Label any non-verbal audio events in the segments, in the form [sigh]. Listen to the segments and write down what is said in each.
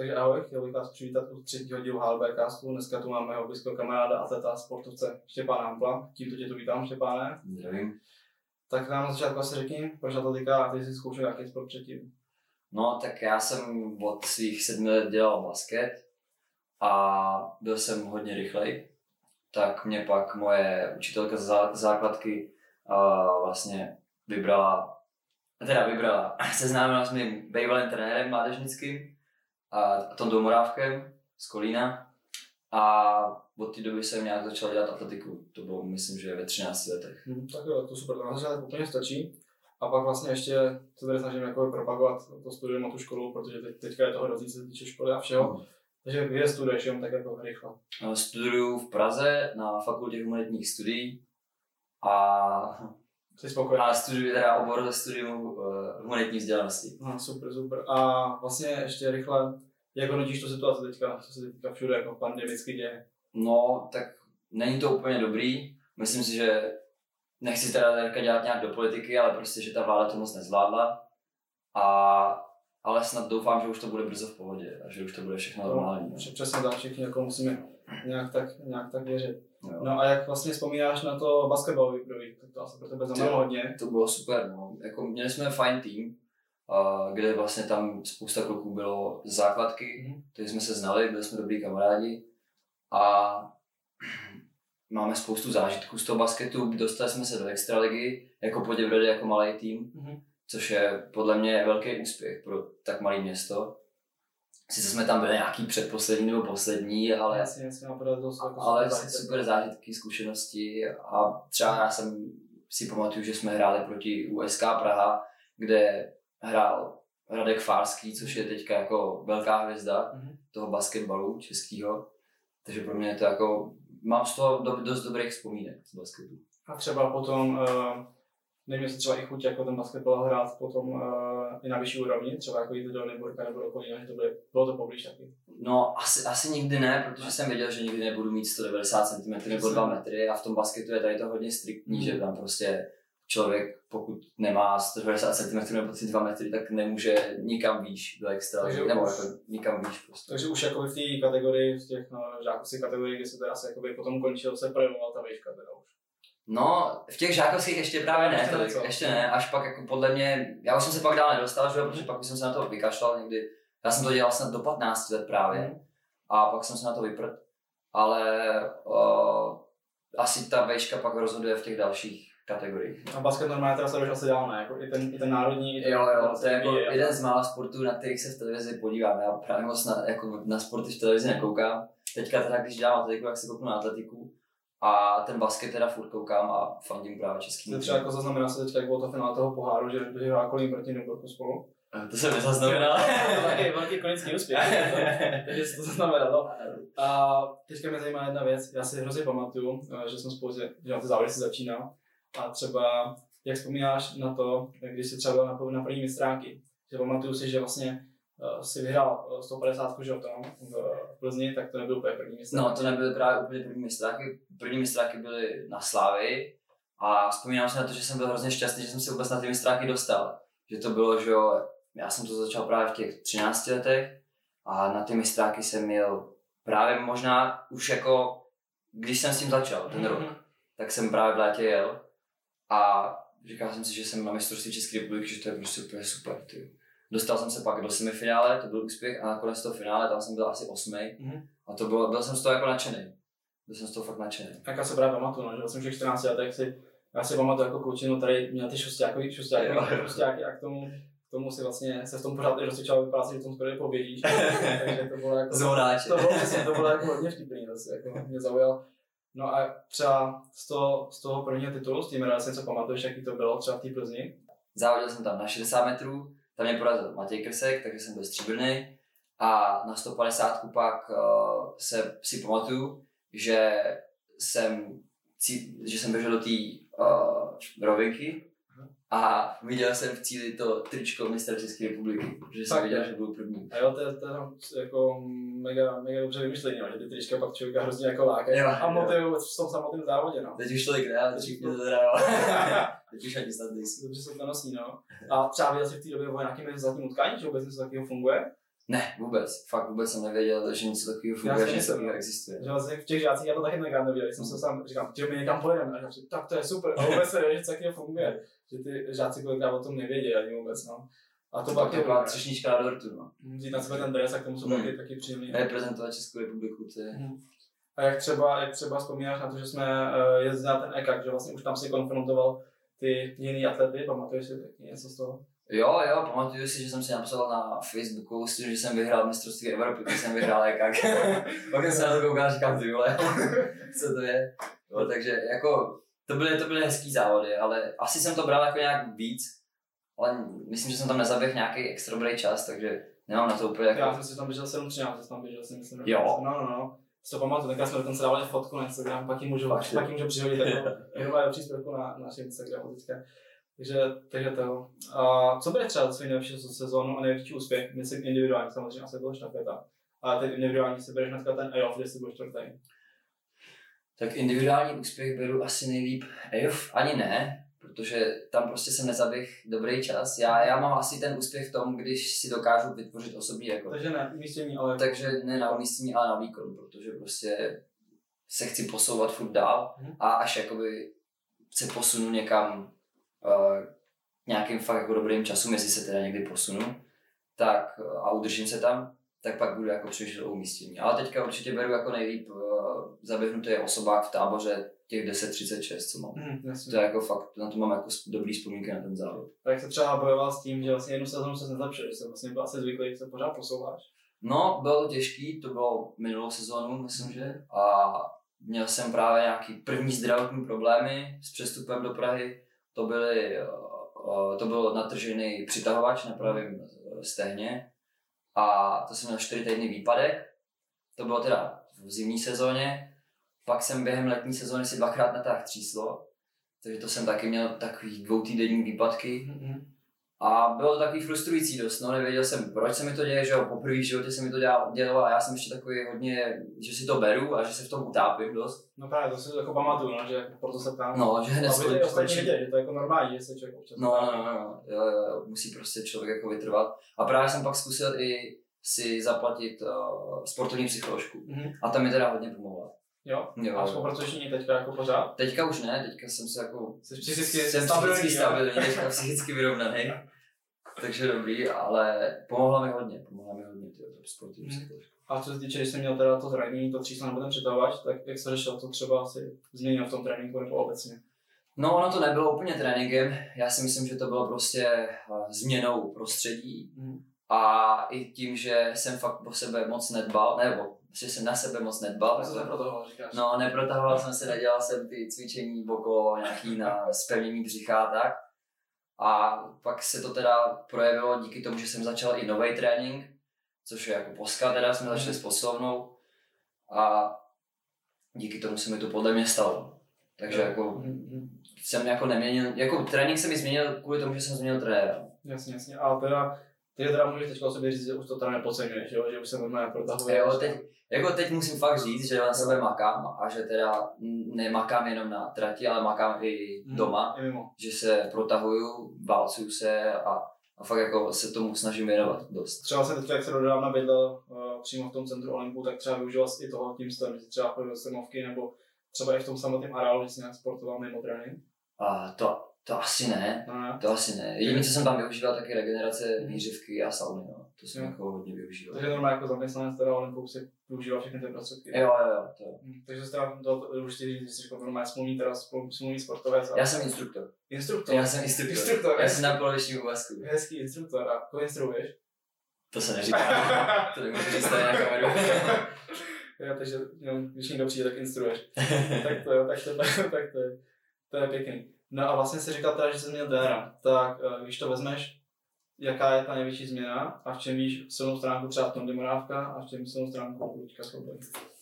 Takže ahoj, chtěl bych vás přivítat u třetího dílu HLBcastu. Dneska tu máme mého blízkého kamaráda, atleta, sportovce Štěpána Hampla. Tímto tě tu vítám, Štěpáne. Zdravím. Tak nám na začátku asi řekni, proč atletika a ty jsi zkoušel nějaký sport předtím. No, tak já jsem od svých sedmi let dělal basket a byl jsem hodně rychlej. Tak mě pak moje učitelka z zá- základky uh, vlastně vybrala, teda vybrala, [laughs] seznámila s mým bývalým trenérem mládežnickým a Tondou Morávkem z Kolína a od té doby jsem nějak začal dělat atletiku. To bylo, myslím, že ve 13 letech. Hm, tak jo, to super, to na začátek úplně stačí. A pak vlastně ještě se tady snažím jako propagovat to studium a tu školu, protože teď, teďka je to hrozí, co se týče školy a všeho. Takže kde studuješ, jenom tak jako rychle. No, Studuju v Praze na fakultě humanitních studií a, Jsi spokojený? a studuji teda obor studium uh, humanitní vzdělanosti. No, super, super. A vlastně ještě rychle, jak hodnotíš tu situaci teďka, co se teďka všude jako pandemicky děje? No, tak není to úplně dobrý. Myslím si, že nechci teda dělat nějak do politiky, ale prostě, že ta vláda to moc nezvládla. A, ale snad doufám, že už to bude brzo v pohodě a že už to bude všechno normální. no. Přes- Přesně tak, všichni jako musíme nějak tak, nějak tak věřit. Jo. No a jak vlastně vzpomínáš na to basketbalový období, tak to asi pro tebe znamenalo hodně. To bylo super, no. Jako, měli jsme fajn tým, a kde vlastně tam spousta kluků bylo z základky, Mhm. takže jsme se znali, byli jsme dobrý kamarádi a [clears throat] máme spoustu zážitků z toho basketu, dostali jsme se do extraligy jako Poděbrady jako malý tým, Mhm. což je podle mě velký úspěch pro tak malé město. Sice jsme tam byli nějaký předposlední nebo poslední, ale Jasně, jasně, jsou jako ale zážitek. super zážitky, zkušenosti a třeba já jsem si pamatuju, že jsme hráli proti USK Praha, kde hrál Radek Fárský, což je teďka jako velká hvězda Mhm. toho basketbalu českého. Takže pro mě je to jako, mám z toho do, dost dobrých vzpomínek z basketu. A třeba potom, uh, nevím, jestli třeba i chuť jako ten basketbal hrát potom uh, i na vyšší úrovni, třeba jako jít do Nymburka nebo do Kolína, že to bude, bylo to poblíž taky. No asi, asi nikdy ne, protože jsem věděl, že nikdy nebudu mít 190 cm nebo 2 metry a v tom basketu je tady to hodně striktní, Mhm. že tam prostě člověk, pokud nemá 190 cm nebo 2 metry, tak nemůže nikam výš do extra, Takže nebo už- jako nikam výš prostě. Takže už jako v té kategorii, v těch no, žákovských kategorii, kdy se teda asi jakoby potom končil, se projevovala ta výška teda už. No, v těch žákovských ještě právě ne, Ještě to, ještě ne, až pak jako podle mě, já už jsem se pak dál nedostal, že protože pak už jsem se na to vykašlal někdy, já jsem to dělal snad do 15 let právě, Mhm. a pak jsem se na to vyprt, ale uh, asi ta vejška pak rozhoduje v těch dalších kategoriích. A basket normálně teda sleduješ asi dál, ne? Jako i ten, i ten národní. i ten- Jo, jo, to je jako NBA, jeden z mála sportů, na kterých se v televizi podívám. Já právě moc na, jako na sporty v televizi nekoukám. Teďka teda, když dělám atletiku, tak se kouknu na atletiku. A ten basket teda furt koukám a fandím právě český. Jsi třeba jako zaznamenal se teďka, jak bylo to finále toho poháru, že, že hrál Kolín proti Newporku spolu. To jsem nezaznamenal. to taky [laughs] velký konický úspěch. [laughs] Takže jsi to zaznamenal. A teďka mě zajímá jedna věc. Já si hrozně pamatuju, že jsem spolu, že na ty závody si začínal. A třeba, jak vzpomínáš na to, když jsi třeba byl na, na první mistráky, že pamatuju si, že vlastně si vyhrál eh, 150 že jo, tam v Plzni, tak to nebyl úplně první mistráky. No, to nebyly právě úplně první mistráky. První mistráky byly na Slávy a vzpomínám si na to, že jsem byl hrozně šťastný, že jsem se vůbec na ty mistráky dostal. Že to bylo, že jo, já jsem to začal právě v těch 13 letech a na ty mistráky jsem měl právě možná už jako, když jsem s tím začal, ten rok, Mhm. tak jsem právě v létě jel a říkal jsem si, že jsem na mistrovství České republiky, že to je prostě úplně super. Ty. Dostal jsem se pak do semifinále, to byl úspěch a nakonec toho finále, tam jsem byl asi osmý Mhm. a to bylo, byl jsem z toho jako nadšený. Byl jsem z toho fakt nadšený. Tak já se právě pamatuju, no, že vlastně v těch 14 letech si, já si pamatuju jako klučinu, tady měl ty Jo, jo. šustáky a k tomu, k tomu si vlastně se v tom pořád i rozcvičoval, vypadá si, že v tom poběžíš. [laughs] Takže to bylo jako, Zónáče. to bylo, přesně, to bylo jako hodně vtipný, to si jako mě zaujal. No a třeba z toho, z toho prvního titulu, s tím si něco pamatuješ, jaký to bylo třeba v té Plzni? Závodil jsem tam na 60 metrů, tam mě porazil Matěj Krsek, takže jsem byl stříbrný. A na 150 pak uh, se si pamatuju, že jsem, že jsem běžel do té uh, rovinky a viděl jsem v cíli to tričko mistra České republiky, že jsem Tak. viděl, že byl první. A jo, to je, to je jako mega, mega dobře vymyšlení, že ty trička pak člověka hrozně jako lákají a motivují v tom samotném závodě, no. Teď už tolik ne, ale teď mě to teda [laughs] už ani snad nejsou. Dobře nosí, no. A třeba viděl jsi v té době o nějakým zlatým utkání, že vůbec něco takového funguje? Ne, vůbec. Fakt vůbec jsem nevěděl, že něco takového funguje, že něco takového existuje. Že vlastně v těch žácích já to taky tenkrát nevěděl, když jsem se sám říkal, že my někam pojedeme, a já říkám, tak to je super, a vůbec nevěděl, že něco takového funguje. Že ty žáci kolikrát o tom nevěděli ani vůbec, no. A to To pak byla je dobré. třešnička na dortu, no. Vzít na sebe ten dres a k tomu jsou Hmm. taky, taky příjemný. Reprezentovat Českou republiku, to je... Mhm. A jak třeba, jak třeba vzpomínáš na to, že jsme uh, jezdili na ten EKAK, že vlastně už tam si konfrontoval ty jiný atlety, pamatuješ si něco z toho? Jo, jo, pamatuju si, že jsem si napsal na Facebooku že jsem vyhrál mistrovství Evropy, když jsem vyhrál jak. [laughs] Pak jsem se na to koukal a říkám, ty vole, [laughs] co to je. No, takže jako, to byly, to byly hezký závody, ale asi jsem to bral jako nějak víc, ale myslím, že jsem tam nezaběhl nějaký extra dobrý čas, takže nemám na to úplně Já jako... jsem si tam běžel 7.13, jsem tam běžel si myslím. Jo. No, no, no. Si to pamatuju, tenkrát jsme dokonce dávali fotku na Instagram, pak ji můžu, pak ji můžu přihodit jako [laughs] jenom do příspěvku na, na našem Instagramu teďka. Takže, takže to. A co bude třeba svůj nejlepší sezónu a největší úspěch? Myslím individuální, samozřejmě asi bylo štafeta. Ale teď individuální si bereš hnedka ten EOF, kde si budeš čtvrtý. Tak individuální úspěch beru asi nejlíp. Ejof, ani ne, protože tam prostě jsem nezaběh dobrý čas. Já, já mám asi ten úspěch v tom, když si dokážu vytvořit osobní rekord. Takže ne, umístění, ale Takže ne na umístění, ale na výkon, protože prostě se chci posouvat furt dál Mhm. a až jakoby se posunu někam uh, nějakým fakt jako dobrým časům, jestli se teda někdy posunu, tak uh, a udržím se tam, tak pak budu jako přemýšlet o umístění. Ale teďka určitě beru jako nejlíp uh, zaběhnutý osobák v táboře těch 10.36, co mám. Jasně. To je jako fakt, na to mám jako dobrý vzpomínky na ten závod. A jak se třeba bojoval s tím, že vlastně jednu sezónu se nezlepšil, že jsem vlastně byl asi zvyklý, že se pořád posouváš. No, bylo to těžký, to bylo minulou sezónu, myslím, že. A měl jsem právě nějaký první zdravotní problémy s přestupem do Prahy. To, byly, eh, eh, to byl natržený přitahovač na pravém eh, stehně. A to jsem měl 4 týdny výpadek. To bylo teda v zimní sezóně. Pak jsem během letní sezóny si dvakrát natáhl tříslo. Takže to jsem taky měl takový dvoutýdenní výpadky. Mhm. A bylo to takový frustrující dost, no, nevěděl jsem, proč se mi to děje, že jo, poprvé v životě se mi to dělalo, dělalo a já jsem ještě takový hodně, že si to beru a že se v tom utápím dost. No právě, to si jako pamatuju, no, že proto se ptám. No, že hned skončím. viděli, že to je jako normální, že se člověk občas No, no, no, no, jo, jo, musí prostě člověk jako vytrvat. A právě jsem pak zkusil i si zaplatit uh, sportovní psycholožku. Mhm. A ta mi teda hodně pomohla. Jo? Jo, A spolupracuješ ní teďka jako pořád? Teďka už ne, teďka jsem se jako... Jsi psychicky jsem stabilní, psychicky stabilní, teďka psychicky vyrovnaný. Takže dobrý, ale pomohla mi hodně, pomohla mi hodně ty sportovní Mhm. psycholožka. A co se týče, když jsi měl teda to zranění, to tříslo nebo ten přitahovač, tak jak se řešil, to třeba asi změnil v tom tréninku nebo obecně? No, ono to nebylo úplně tréninkem, já si myslím, že to bylo prostě eh, změnou prostředí Mhm. A i tím, že jsem fakt po sebe moc nedbal, nebo že jsem na sebe moc nedbal. To pro toho říkáš? No, neprotahoval jsem se, nedělal jsem ty cvičení okolo nějaký na spevnění břicha a tak. A pak se to teda projevilo díky tomu, že jsem začal i nový trénink, což je jako poska, teda jsme začali s posilovnou a díky tomu se mi to podle mě stalo. Takže jako Mhm. jsem jako neměnil, jako trénink se mi změnil kvůli tomu, že jsem změnil trenéra. Jasně, jasně. A teda, ty teda můžeš teď o sobě říct, že už to teda nepodceňuješ, jo? že už se normálně protahuje. Jo, teď, jako teď musím fakt říct, že na sebe makám a že teda nemakám jenom na trati, ale makám i Mhm. doma, I mimo. že se protahuju, válcuju se a, a fakt jako se tomu snažím věnovat dost. Třeba jsem teď, jak se dodávna bydlel uh, přímo v tom centru Olympu, tak třeba jsi i toho tím stylem, že třeba chodil do nebo třeba i v tom samotném areálu, že jsi nějak sportoval mimo trénink. A to, to asi ne, No, ne? to asi ne. Jediné, co jsem tam využíval, tak je regenerace výřivky a sauny, no. To jsem Jo. jako hodně využíval. Takže normálně jako zaměstnanec teda Olympu si využíval všechny ty prostředky. Jo, jo, jo, to. Hm, Takže jsi teda do říct, že jsi jako normálně smluvní, teda smluvní sportovec. A... Já jsem instruktor. Instruktor. Já jsem instruktor. Instruktor, Já hezký. jsem na polovičním úvazku. Hezký instruktor. A koho instruuješ? To se neříká. [laughs] to nemůžu říct tady na kameru. [laughs] jo, takže jo, když někdo přijde, tak instruuješ. tak to jo, tak to, tak to je, to je pěkný. No a vlastně si říkal teda, že jsi měl trenéra. Tak eh, když to vezmeš, jaká je ta největší změna a v čem víš silnou stránku třeba v tom demorávka a v čem silnou stránku Luďka Svobody.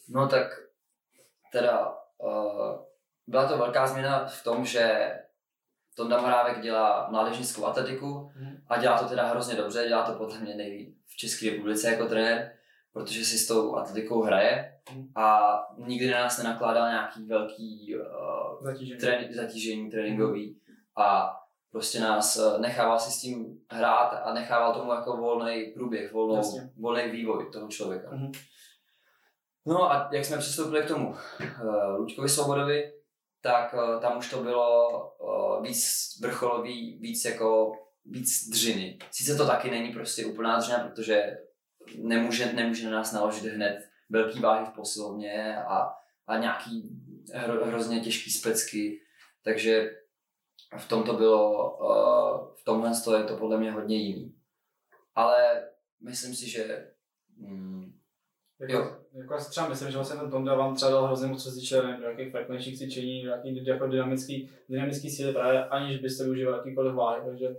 No tak teda uh, byla to velká změna v tom, že Tonda Morávek dělá mládežnickou atletiku a dělá to teda hrozně dobře, dělá to podle mě nejvíc v České republice jako trenér, protože si s tou atletikou hraje a nikdy na nás nenakládal nějaký velký uh, Zatížení. trén, zatížení tréninkový a prostě nás eh, nechával si s tím hrát a nechával tomu jako volný průběh, volnou, Jasně. volný vývoj toho člověka. Mhm. No a jak jsme přistoupili k tomu uh, Luďkovi Svobodovi, tak uh, tam už to bylo uh, víc vrcholový, víc jako víc dřiny. Sice to taky není prostě úplná dřina, protože nemůže, nemůže na nás naložit hned velký váhy v posilovně a, a nějaký hro, hrozně těžký specky, takže v tom to bylo, uh, v tomhle je to podle mě hodně jiný. Ale myslím si, že mm, Jako, Jo. jako já si třeba myslím, že vlastně ten Tonda vám třeba dal hrozně moc, co se týče nějakých frekvenčních cvičení, nějaký jako dynamický, dynamický síly právě, aniž byste využívali jakýkoliv váhy, takže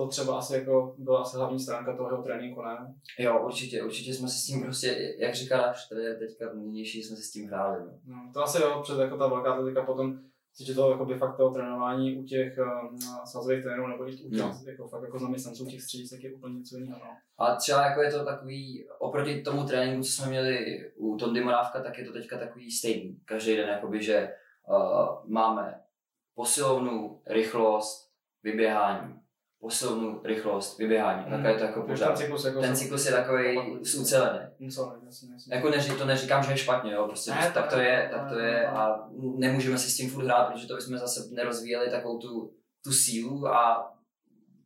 to třeba asi jako byla asi hlavní stránka toho jeho tréninku, ne? Jo, určitě, určitě jsme se s tím prostě, jak říká náš trenér teďka nynější, jsme se s tím hráli. No. No, to asi jo, před jako ta velká atletika potom že to jako by fakt toho trénování u těch um, svazových trenérů nebo i u těch No. jako, fakt jako zaměstnanců těch středisek je úplně něco jiného. No. A třeba jako je to takový, oproti tomu tréninku, co jsme měli u Tondy Morávka, tak je to teďka takový stejný. Každý den jakoby, že uh, máme posilovnu, rychlost, vyběhání. Posilovnu, rychlost, vyběhání. Mhm. Mm. Takhle je to jako Takže ten pořád. cyklus jako Ten cyklus je takový ucelený. Jasně. Jako neří, to neříkám, že je špatně, jo, prostě, Ne, prostě tak to je, tak to je a nemůžeme si s tím furt hrát, protože to bychom zase nerozvíjeli takovou tu, tu sílu a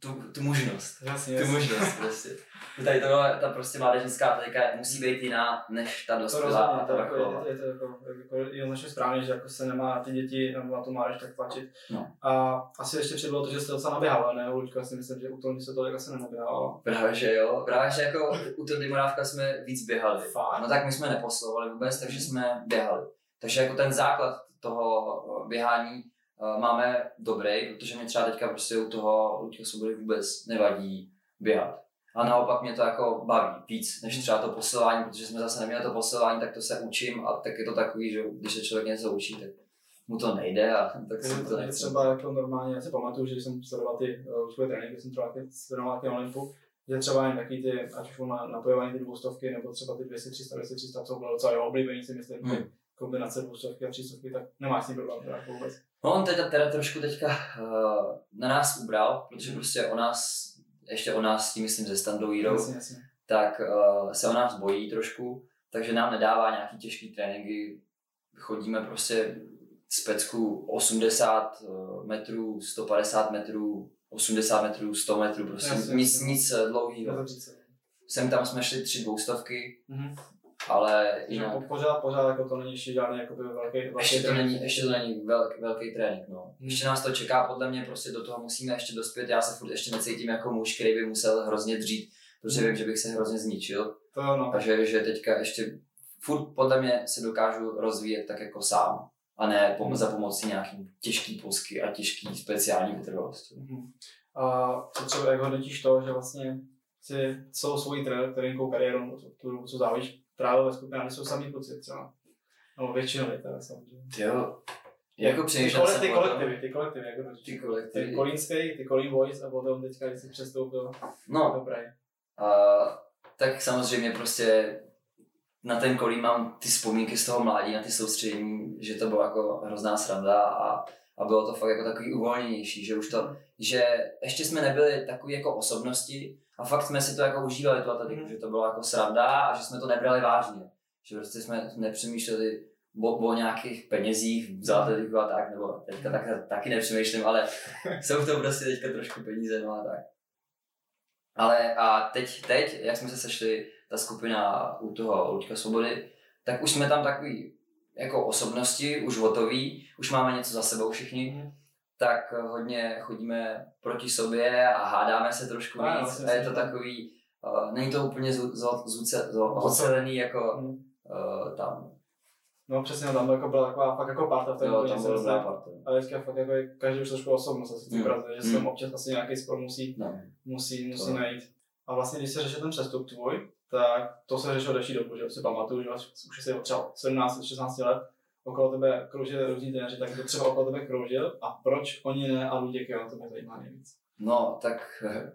tu, tu možnost. Jasně, Tu možnost prostě. [laughs] Tady to, ta prostě mládežnická atletika musí být jiná než ta To dospělá ta to jako, je, je, to jako, jako jednoznačně správně, že jako se nemá ty děti nebo na tu mládež tak tlačit. No. A asi ještě přibylo to, že jste docela naběhal, ne? Luďka si myslím, že u toho se tolik asi nenaběhalo. Právě že jo, právě že jako u toho Dimorávka jsme víc běhali. Fakt? No tak my jsme neposlovali vůbec, takže jsme běhali. Takže jako ten základ toho běhání máme dobrý, protože mě třeba teďka prostě u toho Luďka Svobody vůbec nevadí běhat. A naopak mě to jako baví víc, než třeba to posilování, protože jsme zase neměli to posilování, tak to se učím a tak je to takový, že když se člověk něco učí, tak mu to nejde a [laughs] tak se to nechce. třeba jako normálně, já si pamatuju, že jsem sledoval ty uh, svoje tréninky, když jsem třeba sledoval na Olympu, že třeba jen taky ty, ať už na, napojované ty dvoustovky, nebo třeba ty 200, 300, 200, 300, co bylo docela jeho oblíbený, si myslím, Hmm. ty kombinace dvoustovky a třístovky, tak nemáš s tím problém teda vůbec. No on teda, teda trošku teďka uh, na nás ubral, protože prostě o nás, ještě o nás, tím myslím ze Standou jasně. tak uh, se o nás bojí trošku, takže nám nedává nějaký těžký tréninky. Chodíme prostě z pecku 80 uh, metrů, 150 metrů, 80 metrů, 100 metrů, prostě Jasně, nic, jasně. nic eh, dlouhýho. Rozhodřít se. Sem tam jsme šli tři dvoustovky, Mhm. Ale jinak, pořád, pořád jako to není ještě žádný jakoby velký, velký ještě to trénink. není, ještě to není velk, velký trénink, no. Hmm. Ještě nás to čeká, podle mě prostě do toho musíme ještě dospět, já se furt ještě necítím jako muž, který by musel hrozně dřít, protože Hmm. vím, že bych se hrozně zničil, To jo, no. takže že teďka ještě furt podle mě se dokážu rozvíjet tak jako sám a ne pom- za pomocí nějaký těžký posky a těžký speciální vytrvalosti. Mhm. A co třeba, jak hodnotíš to, že vlastně si celou svoji tréninkovou kariéru, tu, tu co závíš, trávil ve skupinách, jsou samý kluci třeba. Nebo většinou je teda samozřejmě. Jo, jako Ty, přemýšlel jsem ty kolektivy, ty kolektivy, jak hodnotíš? Ty kolektivy. Ty Kolínský, ty Kolín Boys a potom teďka, když jsi přestoupil No, do Prahy. A, tak samozřejmě prostě na ten kolí mám ty vzpomínky z toho mládí, na ty soustředění, že to bylo jako hrozná sranda a, a bylo to fakt jako takový uvolněnější, že už to, že ještě jsme nebyli takový jako osobnosti a fakt jsme si to jako užívali tu atletiku, že to bylo jako sranda a že jsme to nebrali vážně, že prostě jsme nepřemýšleli o, o nějakých penězích za atletiku a tak, nebo teďka tak, taky nepřemýšlím, ale [laughs] jsou to prostě teďka trošku peníze, no a tak. Ale a teď, teď, jak jsme se sešli, ta skupina u toho Luďka Svobody, tak už jsme tam takový jako osobnosti, už hotoví, už máme něco za sebou všichni, tak hodně chodíme proti sobě a hádáme se trošku Ano, víc a je to takový, uh, není to úplně zu- zu- zuce- zu- ocelený jako Mhm. uh, tam No přesně, tam jako byla taková fakt jako parta v úplně tam se dostala. dobrá parta. Ale vždycky fakt jako je každý už trošku osobnost asi Mm. mm. že se Mm. tam občas asi nějaký spor musí, No. musí, musí To. najít. A vlastně, když se řešil ten přestup tvůj, tak to se řešilo delší dobu, že si pamatuju, že už jsi třeba 17-16 let, okolo tebe kroužili různí trenéři, tak kdo třeba okolo tebe kroužil a proč oni ne a Luděk jo, to mě zajímá nejvíc. No, tak eh,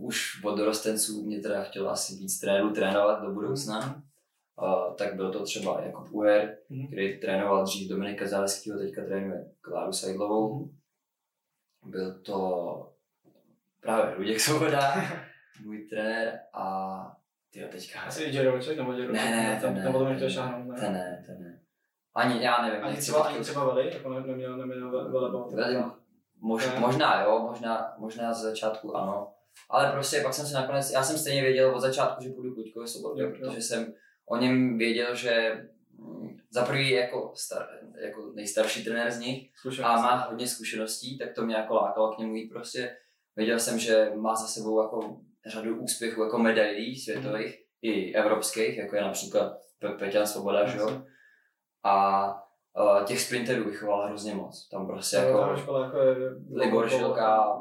už od dorostenců mě teda chtěl asi víc trenérů trénovat do budoucna. Uh, tak byl to třeba Jakub Uher, Mhm. který trénoval dřív Dominika Záleského, teďka trénuje Kláru Seidlovou. Mhm. Byl to právě Luděk Svoboda, [laughs] můj trenér a tyjo, teďka... Asi i Jeroviček nebo Jeroviček? Ne, ne, ten ne, tam potom ten chtěl šáhnout, ne? ten ne, ten ne. Ani, já nevím, Ani třeba, ani třeba Veli, jako ne- neměl, neměl. Veli, mož, možná jo, možná, možná ze začátku ano. Ale prostě pak jsem si nakonec, já jsem stejně věděl od začátku, že půjdu Luďkovi Sobotě, protože jsem o něm věděl, že mm, za prvý jako, star, jako nejstarší trenér z nich Zkušenost. a má hodně zkušeností, tak to mě jako lákalo k němu jít prostě. Věděl jsem, že má za sebou jako řadu úspěchů, jako medailí světových i evropských, jako je například Pe- Peťan Svoboda, že jo. A uh, těch sprinterů vychoval hrozně moc. Tam prostě To jako ta škola jako je, Libor Šilka,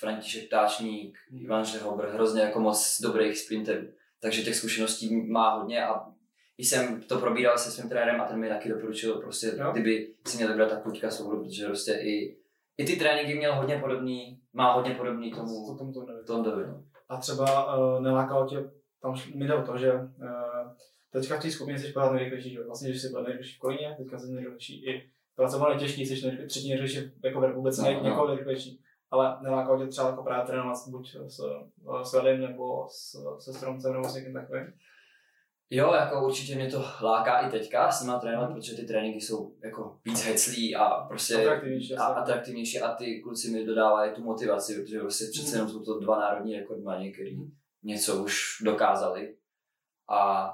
František Ptáčník, Ivan Žehobr, hrozně jako moc dobrých sprinterů. Takže těch zkušeností má hodně a když jsem to probíral se svým trenérem a ten mi taky doporučil, prostě Jo. kdyby si měl vybrat tak Luďka Svobodu, protože prostě i, i ty tréninky měl hodně podobný, má hodně podobný To, tomu tomu to nevím. Tondovi. A třeba uh, nelákalo tě, tam mi jde o to, že uh, teďka v té skupině jsi pořád nejrychlejší, že? Vlastně, že jsi byl nejrychlejší v Kolíně, teďka jsi nejrychlejší i pracoval nejtěžší, jsi nejrychlejší, třetí nejrychlejší jako v republice, No, no, no. nejrychlejší. Ale nelákalo tě třeba jako právě trénovat buď s, s Velim nebo s, se Stromcem nebo s někým takovým. Jo, jako určitě mě to láká i teďka s nima trénovat, protože ty tréninky jsou jako víc heclí a prostě Atraktivnější, a atraktivnější a ty kluci mi dodávají tu motivaci, protože prostě přece jenom jsou to dva národní rekordmani, který něco už dokázali. A,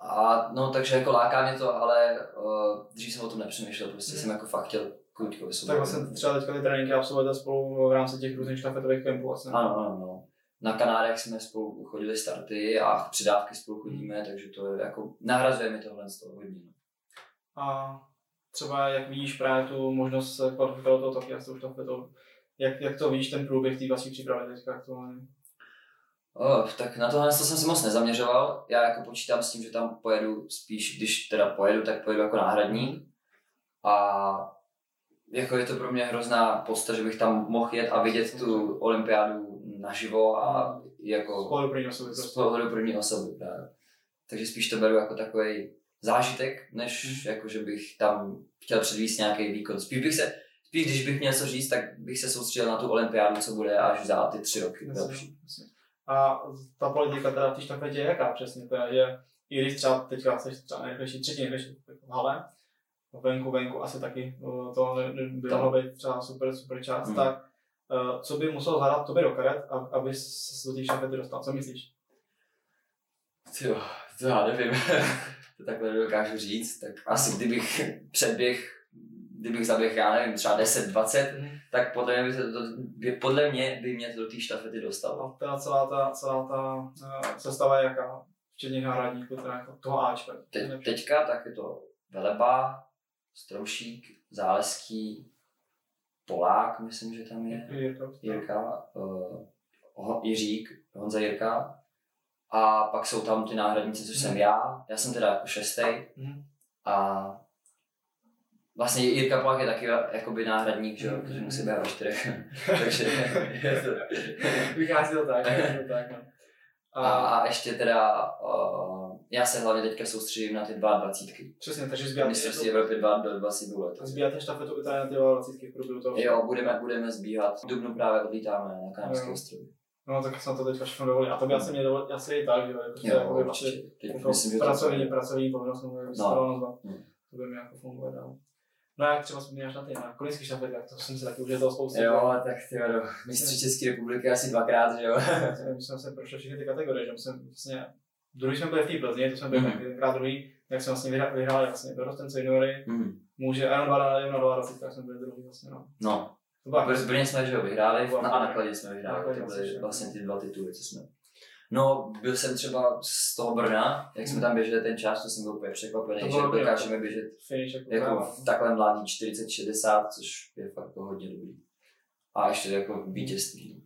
a no, takže jako láká mě to, ale uh, dřív jsem o tom nepřemýšlel, prostě jsem jako fakt chtěl kluďkovi Tak vlastně třeba teďka ty tréninky absolvujete spolu v rámci těch různých štafetových kempů. Vlastně. Ano, ano, no. Na Kanárech jsme spolu chodili starty a přidávky spolu chodíme, takže to je jako, nahrazuje mi tohle z toho hodně. no. A třeba jak vidíš právě tu možnost se kvalifikovat toho Tokia s tou štafetou, jak, jak to vidíš ten průběh té vlastní přípravy teďka aktuálně? Oh, tak na tohle to jsem se moc nezaměřoval. Já jako počítám s tím, že tam pojedu spíš, když teda pojedu, tak pojedu jako náhradník. A jako je to pro mě hrozná posta, že bych tam mohl jet a vidět tu olympiádu naživo a jako Z pohledu první osoby z prostě. pohledu první osoby právě. Takže spíš to beru jako takový zážitek, než Mhm. jako, že bych tam chtěl předvíst nějaký výkon. Spíš bych se, spíš když bych měl co říct, tak bych se soustředil na tu olympiádu, co bude až za ty tři roky. Další. A ta politika teda v té štafetě je jaká přesně? To je, že i když třeba teďka jsi třeba nejrychlejší, třetí nejrychlejší v hale, venku, venku asi taky uh, to ne- ne- by To. mohlo být třeba super, super čas, Hmm. tak co by musel zadat tobě do karet, ab- aby se do té štafety dostal? Co myslíš? Jo, to já nevím. [laughs] to takhle dokážu říct. Tak asi kdybych [laughs] předběh, kdybych zaběhl, já nevím, třeba 10-20, Mhm. tak podle mě by, se to, by, podle mě by mě to do té štafety dostalo. A teda celá ta, celá ta uh, sestava je jaká? Včetně náhradníků, teda jako toho Ačka. Te, teďka tak je to Veleba, Stroušík, Záleský, Polák, myslím, že tam je. Jirka. Jirka, uh, Jiřík, Honza Jirka. A pak jsou tam ty náhradníci, což jsem já. Já jsem teda jako šestý. Mhm. A vlastně Jirka Polák je taky jakoby náhradník, že jo, protože musí být ve čtyřech. [laughs] Takže je to... Vychází to tak, to tak, no. A, a ještě teda, uh, já se hlavně teďka soustředím na ty 22. Přesně, takže sbíráte, Mistrovství Evropy 2 do 20 bylo letos. sbíráte štafetu i tady na ty 20 v průběhu toho. Jo, budeme, budeme zbíhat. V Dubnu právě odlítáme na Kanárské Jo. ostrovy. No tak snad to teďka všechno dovolí. A to by asi mě dovolí, asi i tak, že jo, jako, Jo, jakoby určitě. Teď jako myslím, že pracovní, pracovní povinnost, nebo No. to by mi jako fungovat dál. No a jak třeba vzpomínáš na ty na kolínský štafety, tak to jsem si taky užil toho spoustu. Jo, tak ty do mistři České republiky asi dvakrát, že jo. My jsme se prošli všechny ty kategorie, že jsme vlastně, druhý jsme byli v té Plzni, to jsme byli taky tenkrát druhý, jak jsme vlastně vyhra- vyhráli vlastně dorostence juniory, Hmm. muže, a jenom 2 jenom na 22, tak jsme byli druhý vlastně, no. No, v Brně jsme že jo vyhráli no, a na Kladě jsme vyhráli, Na to vlastně, byly že? vlastně ty dva tituly, co jsme. No, byl jsem třeba z toho Brna, jak jsme tam běželi ten čas, to jsem byl úplně překvapený, To že dokážeme běžet Finish jako, jako v takhle mladý 40-60, což je fakt jako hodně dobrý. A ještě jako vítězství.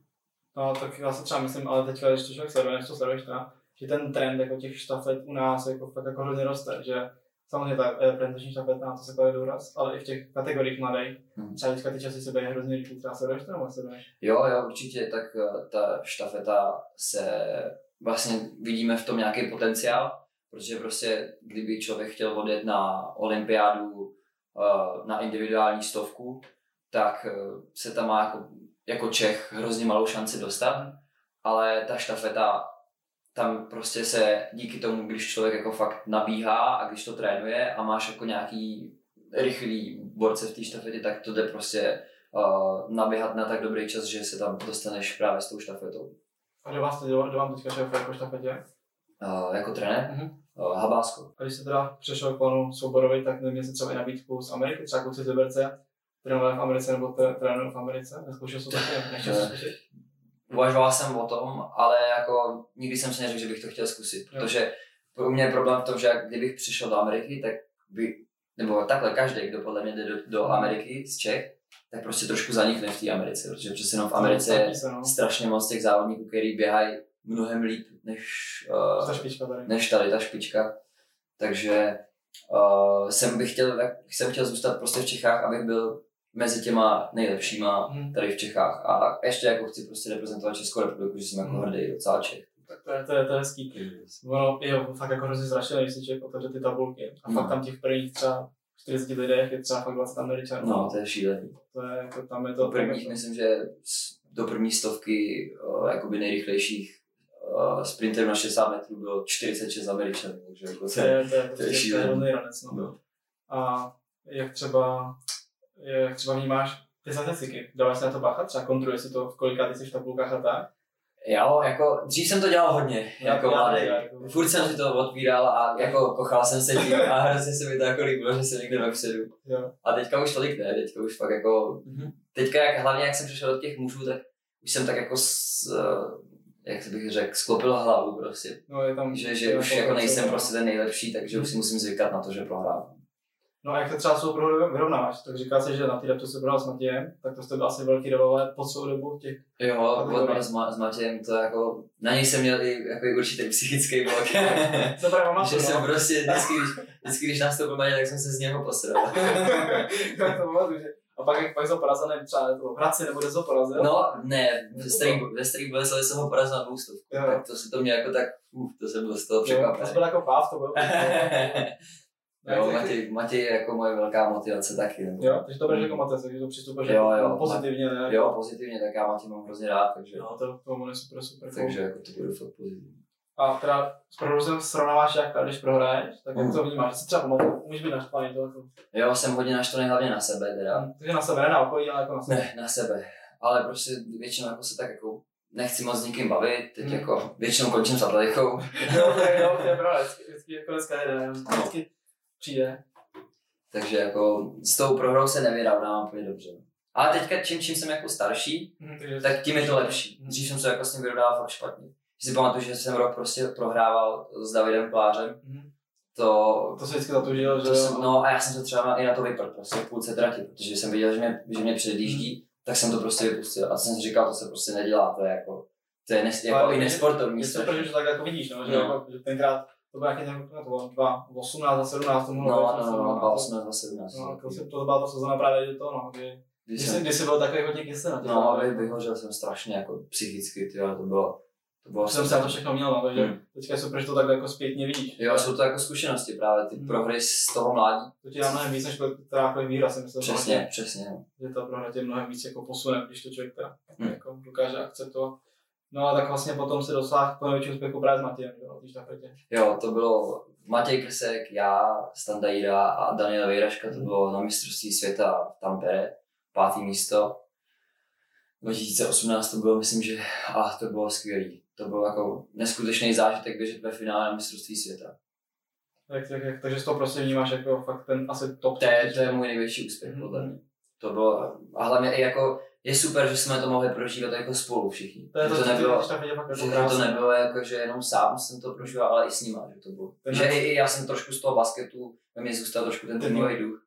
No, tak já si třeba myslím, ale teďka, když to člověk sleduje, než to sleduješ že ten trend jako těch štafet u nás jako fakt jako hrozně roste, že samozřejmě ta eh, prezentační štafeta, na to se klade důraz, ale i v těch kategoriích mladých, Hmm. třeba teďka ty časy se bejí hrozně rychle, třeba sleduješ to nebo sleduješ? Jo, jo, určitě, tak eh, ta štafeta se vlastně vidíme v tom nějaký potenciál, protože prostě kdyby člověk chtěl odjet na olympiádu eh, na individuální stovku, tak eh, se tam má jako, jako Čech hrozně malou šanci dostat, ale ta štafeta tam prostě se díky tomu, když člověk jako fakt nabíhá a když to trénuje a máš jako nějaký rychlý borce v té štafetě, tak to jde prostě uh, naběhat na tak dobrý čas, že se tam dostaneš právě s tou štafetou. A kdo vás kdo vám teďka šéfuje jako štafetě? Uh, jako trenér? Mhm. Uh, Habásko. A když se teda přešel k panu Souborovi, tak neměl jsi třeba i nabídku z Ameriky, třeba kluci z Liberce, trénovali v Americe nebo trénují v Americe, neskoušel jsem to taky, [laughs] nechtěl jsem. Uvažoval jsem o tom, ale jako nikdy jsem si neřekl, že bych to chtěl zkusit, protože pro mě je problém v tom, že jak kdybych přišel do Ameriky, tak by, nebo takhle každý, kdo podle mě jde do, do Mhm. Ameriky z Čech, tak prostě trošku zanikne v té Americe, protože přece jenom v Americe je strašně moc těch závodníků, který běhají mnohem líp než, uh, Ta špička tady. než tady ta špička. Takže uh, jsem bych chtěl, jsem chtěl zůstat prostě v Čechách, abych byl mezi těma nejlepšíma Mhm. tady v Čechách. A ještě jako chci prostě reprezentovat Českou republiku, že jsem jako Mhm. hrdý docela Čech. Tak to je, to je, to je hezký. Ono je fakt jako hrozně zrašené, když si člověk otevře ty tabulky. A fakt No. tam těch prvních třeba 40 lidech je třeba fakt 20 Američanů. No, to je šílený. to je jako tam je Do to... prvních, myslím, že do první stovky uh, jakoby nejrychlejších uh, sprinterů na 60 metrů bylo 46 Američanů, takže jako to je, to je, to to je je, to je šílený. hrozný ranec, no. No. A jak třeba, jak třeba vnímáš ty statistiky? Dáváš si na to bacha? Třeba kontroluješ si to, v kolika ty jsi v tabulkách a tak? Jo, jako dřív jsem to dělal hodně, Já- jako mladý. jako- Furt jsem si to otvíral a jako kochal jsem se tím a hrozně se mi to jako líbilo, že jsem někde vepředu. A teďka už tolik ne, teďka už fakt jako, Mhm. teďka jak, hlavně jak jsem přišel do těch mužů, tak už jsem tak jako, s, eh, jak bych řekl, sklopil hlavu prostě. No, je tam, Že, je že tam už jako nejsem pokračovat. prostě ten nejlepší, takže už si musím zvykat na to, že prohrávám. No a jak to třeba souprohru vyrovnáváš? Tak říká se, že na té reptu se prohrál s Matějem, tak to jste byl asi velký rivalové po celou dobu těch... Jo, Kategorie. od, s, Ma, s Matějem to jako, na něj jsem měl i jako určitý psychický blok. To právě pamatuju, že jsem no. prostě vždycky, když, vždycky, když nastoupil Matěj, tak jsem se z něho posral. tak [laughs] to pamatuju, že... A pak, jak pak jsou porazil, nevím, třeba to v Hradci nebo kde jsou porazil. No, ne, ve starý, ve starý Boleslavi jsem ho porazil na dvoustovku, tak to se to mě jako tak, uf, to jsem byl z toho překvapený. to byl jako páv, to byl. [laughs] jo, tak- Matěj, Matěj je jako moje velká motivace taky. nebo- Jo, takže to bereš jako motivace, takže to přistupuješ Jo, jako jo, pozitivně, ne? Jo, pozitivně, tak já Matěj mám hrozně rád, takže, Jo, to, to je super, super. cool. takže jako to bude fakt pozitivní. A teda s prohrou srovnáváš jak když prohraješ, tak jak Mhm. to vnímáš? Si třeba pamatuju, můžeš být naštvaný to jako. Jo, jsem hodně naštvaný hlavně na sebe teda. Takže na sebe, ne na okolí, ale jako na sebe. Ne, na sebe. Ale prostě většinou jako se tak jako nechci moc s nikým bavit, teď Hmm. jako většinou končím s atletikou. [laughs] jo, jo, to je [laughs] pravda, vždycky, vždycky jako dneska jede, vždycky přijde. Takže jako s tou prohrou se nevyrovnám úplně dobře. Ale teďka čím, čím jsem jako starší, takže- tak tím je to lepší. Dřív jsem se jako s ním vyrovnával fakt špatně. Že si pamatuju, že jsem rok prostě prohrával s Davidem Plářem. Mhm. To, To se vždycky zatužil, že to jsem, no a já jsem se třeba i na to vyprt prostě v půlce trati, protože jsem viděl, že mě, že mě předjíždí, tak jsem to prostě vypustil. A jsem si říkal, to se prostě nedělá, to je jako, to je nes, jako i nesportovní Je super, že to tak jako vidíš, no, že, No. jako, že tenkrát to bylo nějaký ten, to bylo 2, 18 a 17, to mohlo no, být, no, no, no, a to- 2018, 2017. No, jako si- to byla ta sezona právě že to, no, kdy, Když jsem- když jsi byl takový hodně kyselý na No, vy, vyhořel jsem strašně jako psychicky, tyjo, to bylo, to bylo jsem se na to všechno měl, no, takže Hmm. teďka je super, že to takhle jako zpětně vidíš. Jo, jsou to jako zkušenosti právě, ty Hmm. prohry z toho mládí. To ti dá mnohem víc, než teda jako výhra, si myslím, Přesně, přesně. no. že ta prohra tě mnohem víc jako posune, když to člověk teda Hmm. jako dokáže akceptovat. No a tak vlastně potom se dosáhl k největšímu úspěchu právě s Matějem, té štafetě. Jo, to bylo Matěj Krsek, já, Standa Jira a Daniel Vejraška, to bylo na mistrovství světa v Tampere, pátý místo. 2018 to bylo, myslím, že a to bylo skvělý. To byl jako neskutečný zážitek běžet ve finále na mistrovství světa. Tak, tak, tak, takže z toho prostě vnímáš jako fakt ten asi top. To je, to je můj největší úspěch, Mhm. podle mě. To bylo, a hlavně i jako je super, že jsme to mohli prožívat jako spolu všichni. To je to, že to to nebylo, fakt jako že to nebylo jako, že jenom sám jsem to prožíval, ale i s nima, že to bylo. Ten že i, i já jsem trošku z toho basketu, ve mně zůstal trošku ten týmový duch.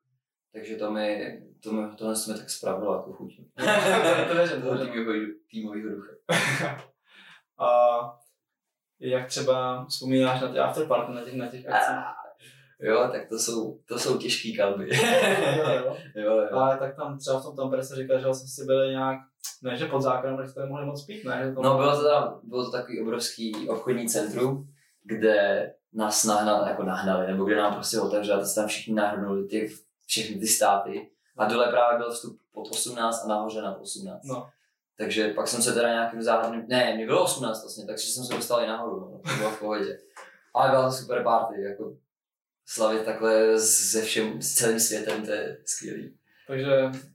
Takže to mi, to mi, to jsme tak spravilo jako chuť. [laughs] to věřím, to týmového, týmového ducha. [laughs] A jak třeba vzpomínáš na ty afterparty, na těch, na těch akcích? Jo, tak to jsou, to jsou těžký kalby. jo, jo. [laughs] jo, jo. Ale tak tam třeba v tom Tampere se říká, že vlastně si byli nějak, ne že pod zákonem, ale jste nemohli moc pít, ne? Že to No bylo to, tam, bylo to takový obrovský obchodní centrum, kde nás nahnali, jako nahnali, nebo kde nám prostě otevřeli, to se tam všichni nahrnuli, ty, všechny ty státy. A dole právě byl vstup pod 18 a nahoře nad 18. No. Takže pak jsem se teda nějakým záhadným, ne, mě bylo 18 vlastně, takže jsem se dostal i nahoru, no, to bylo v pohodě. Ale byla to super party, jako slavit takhle se všem, s celým světem, to je skvělý. Takže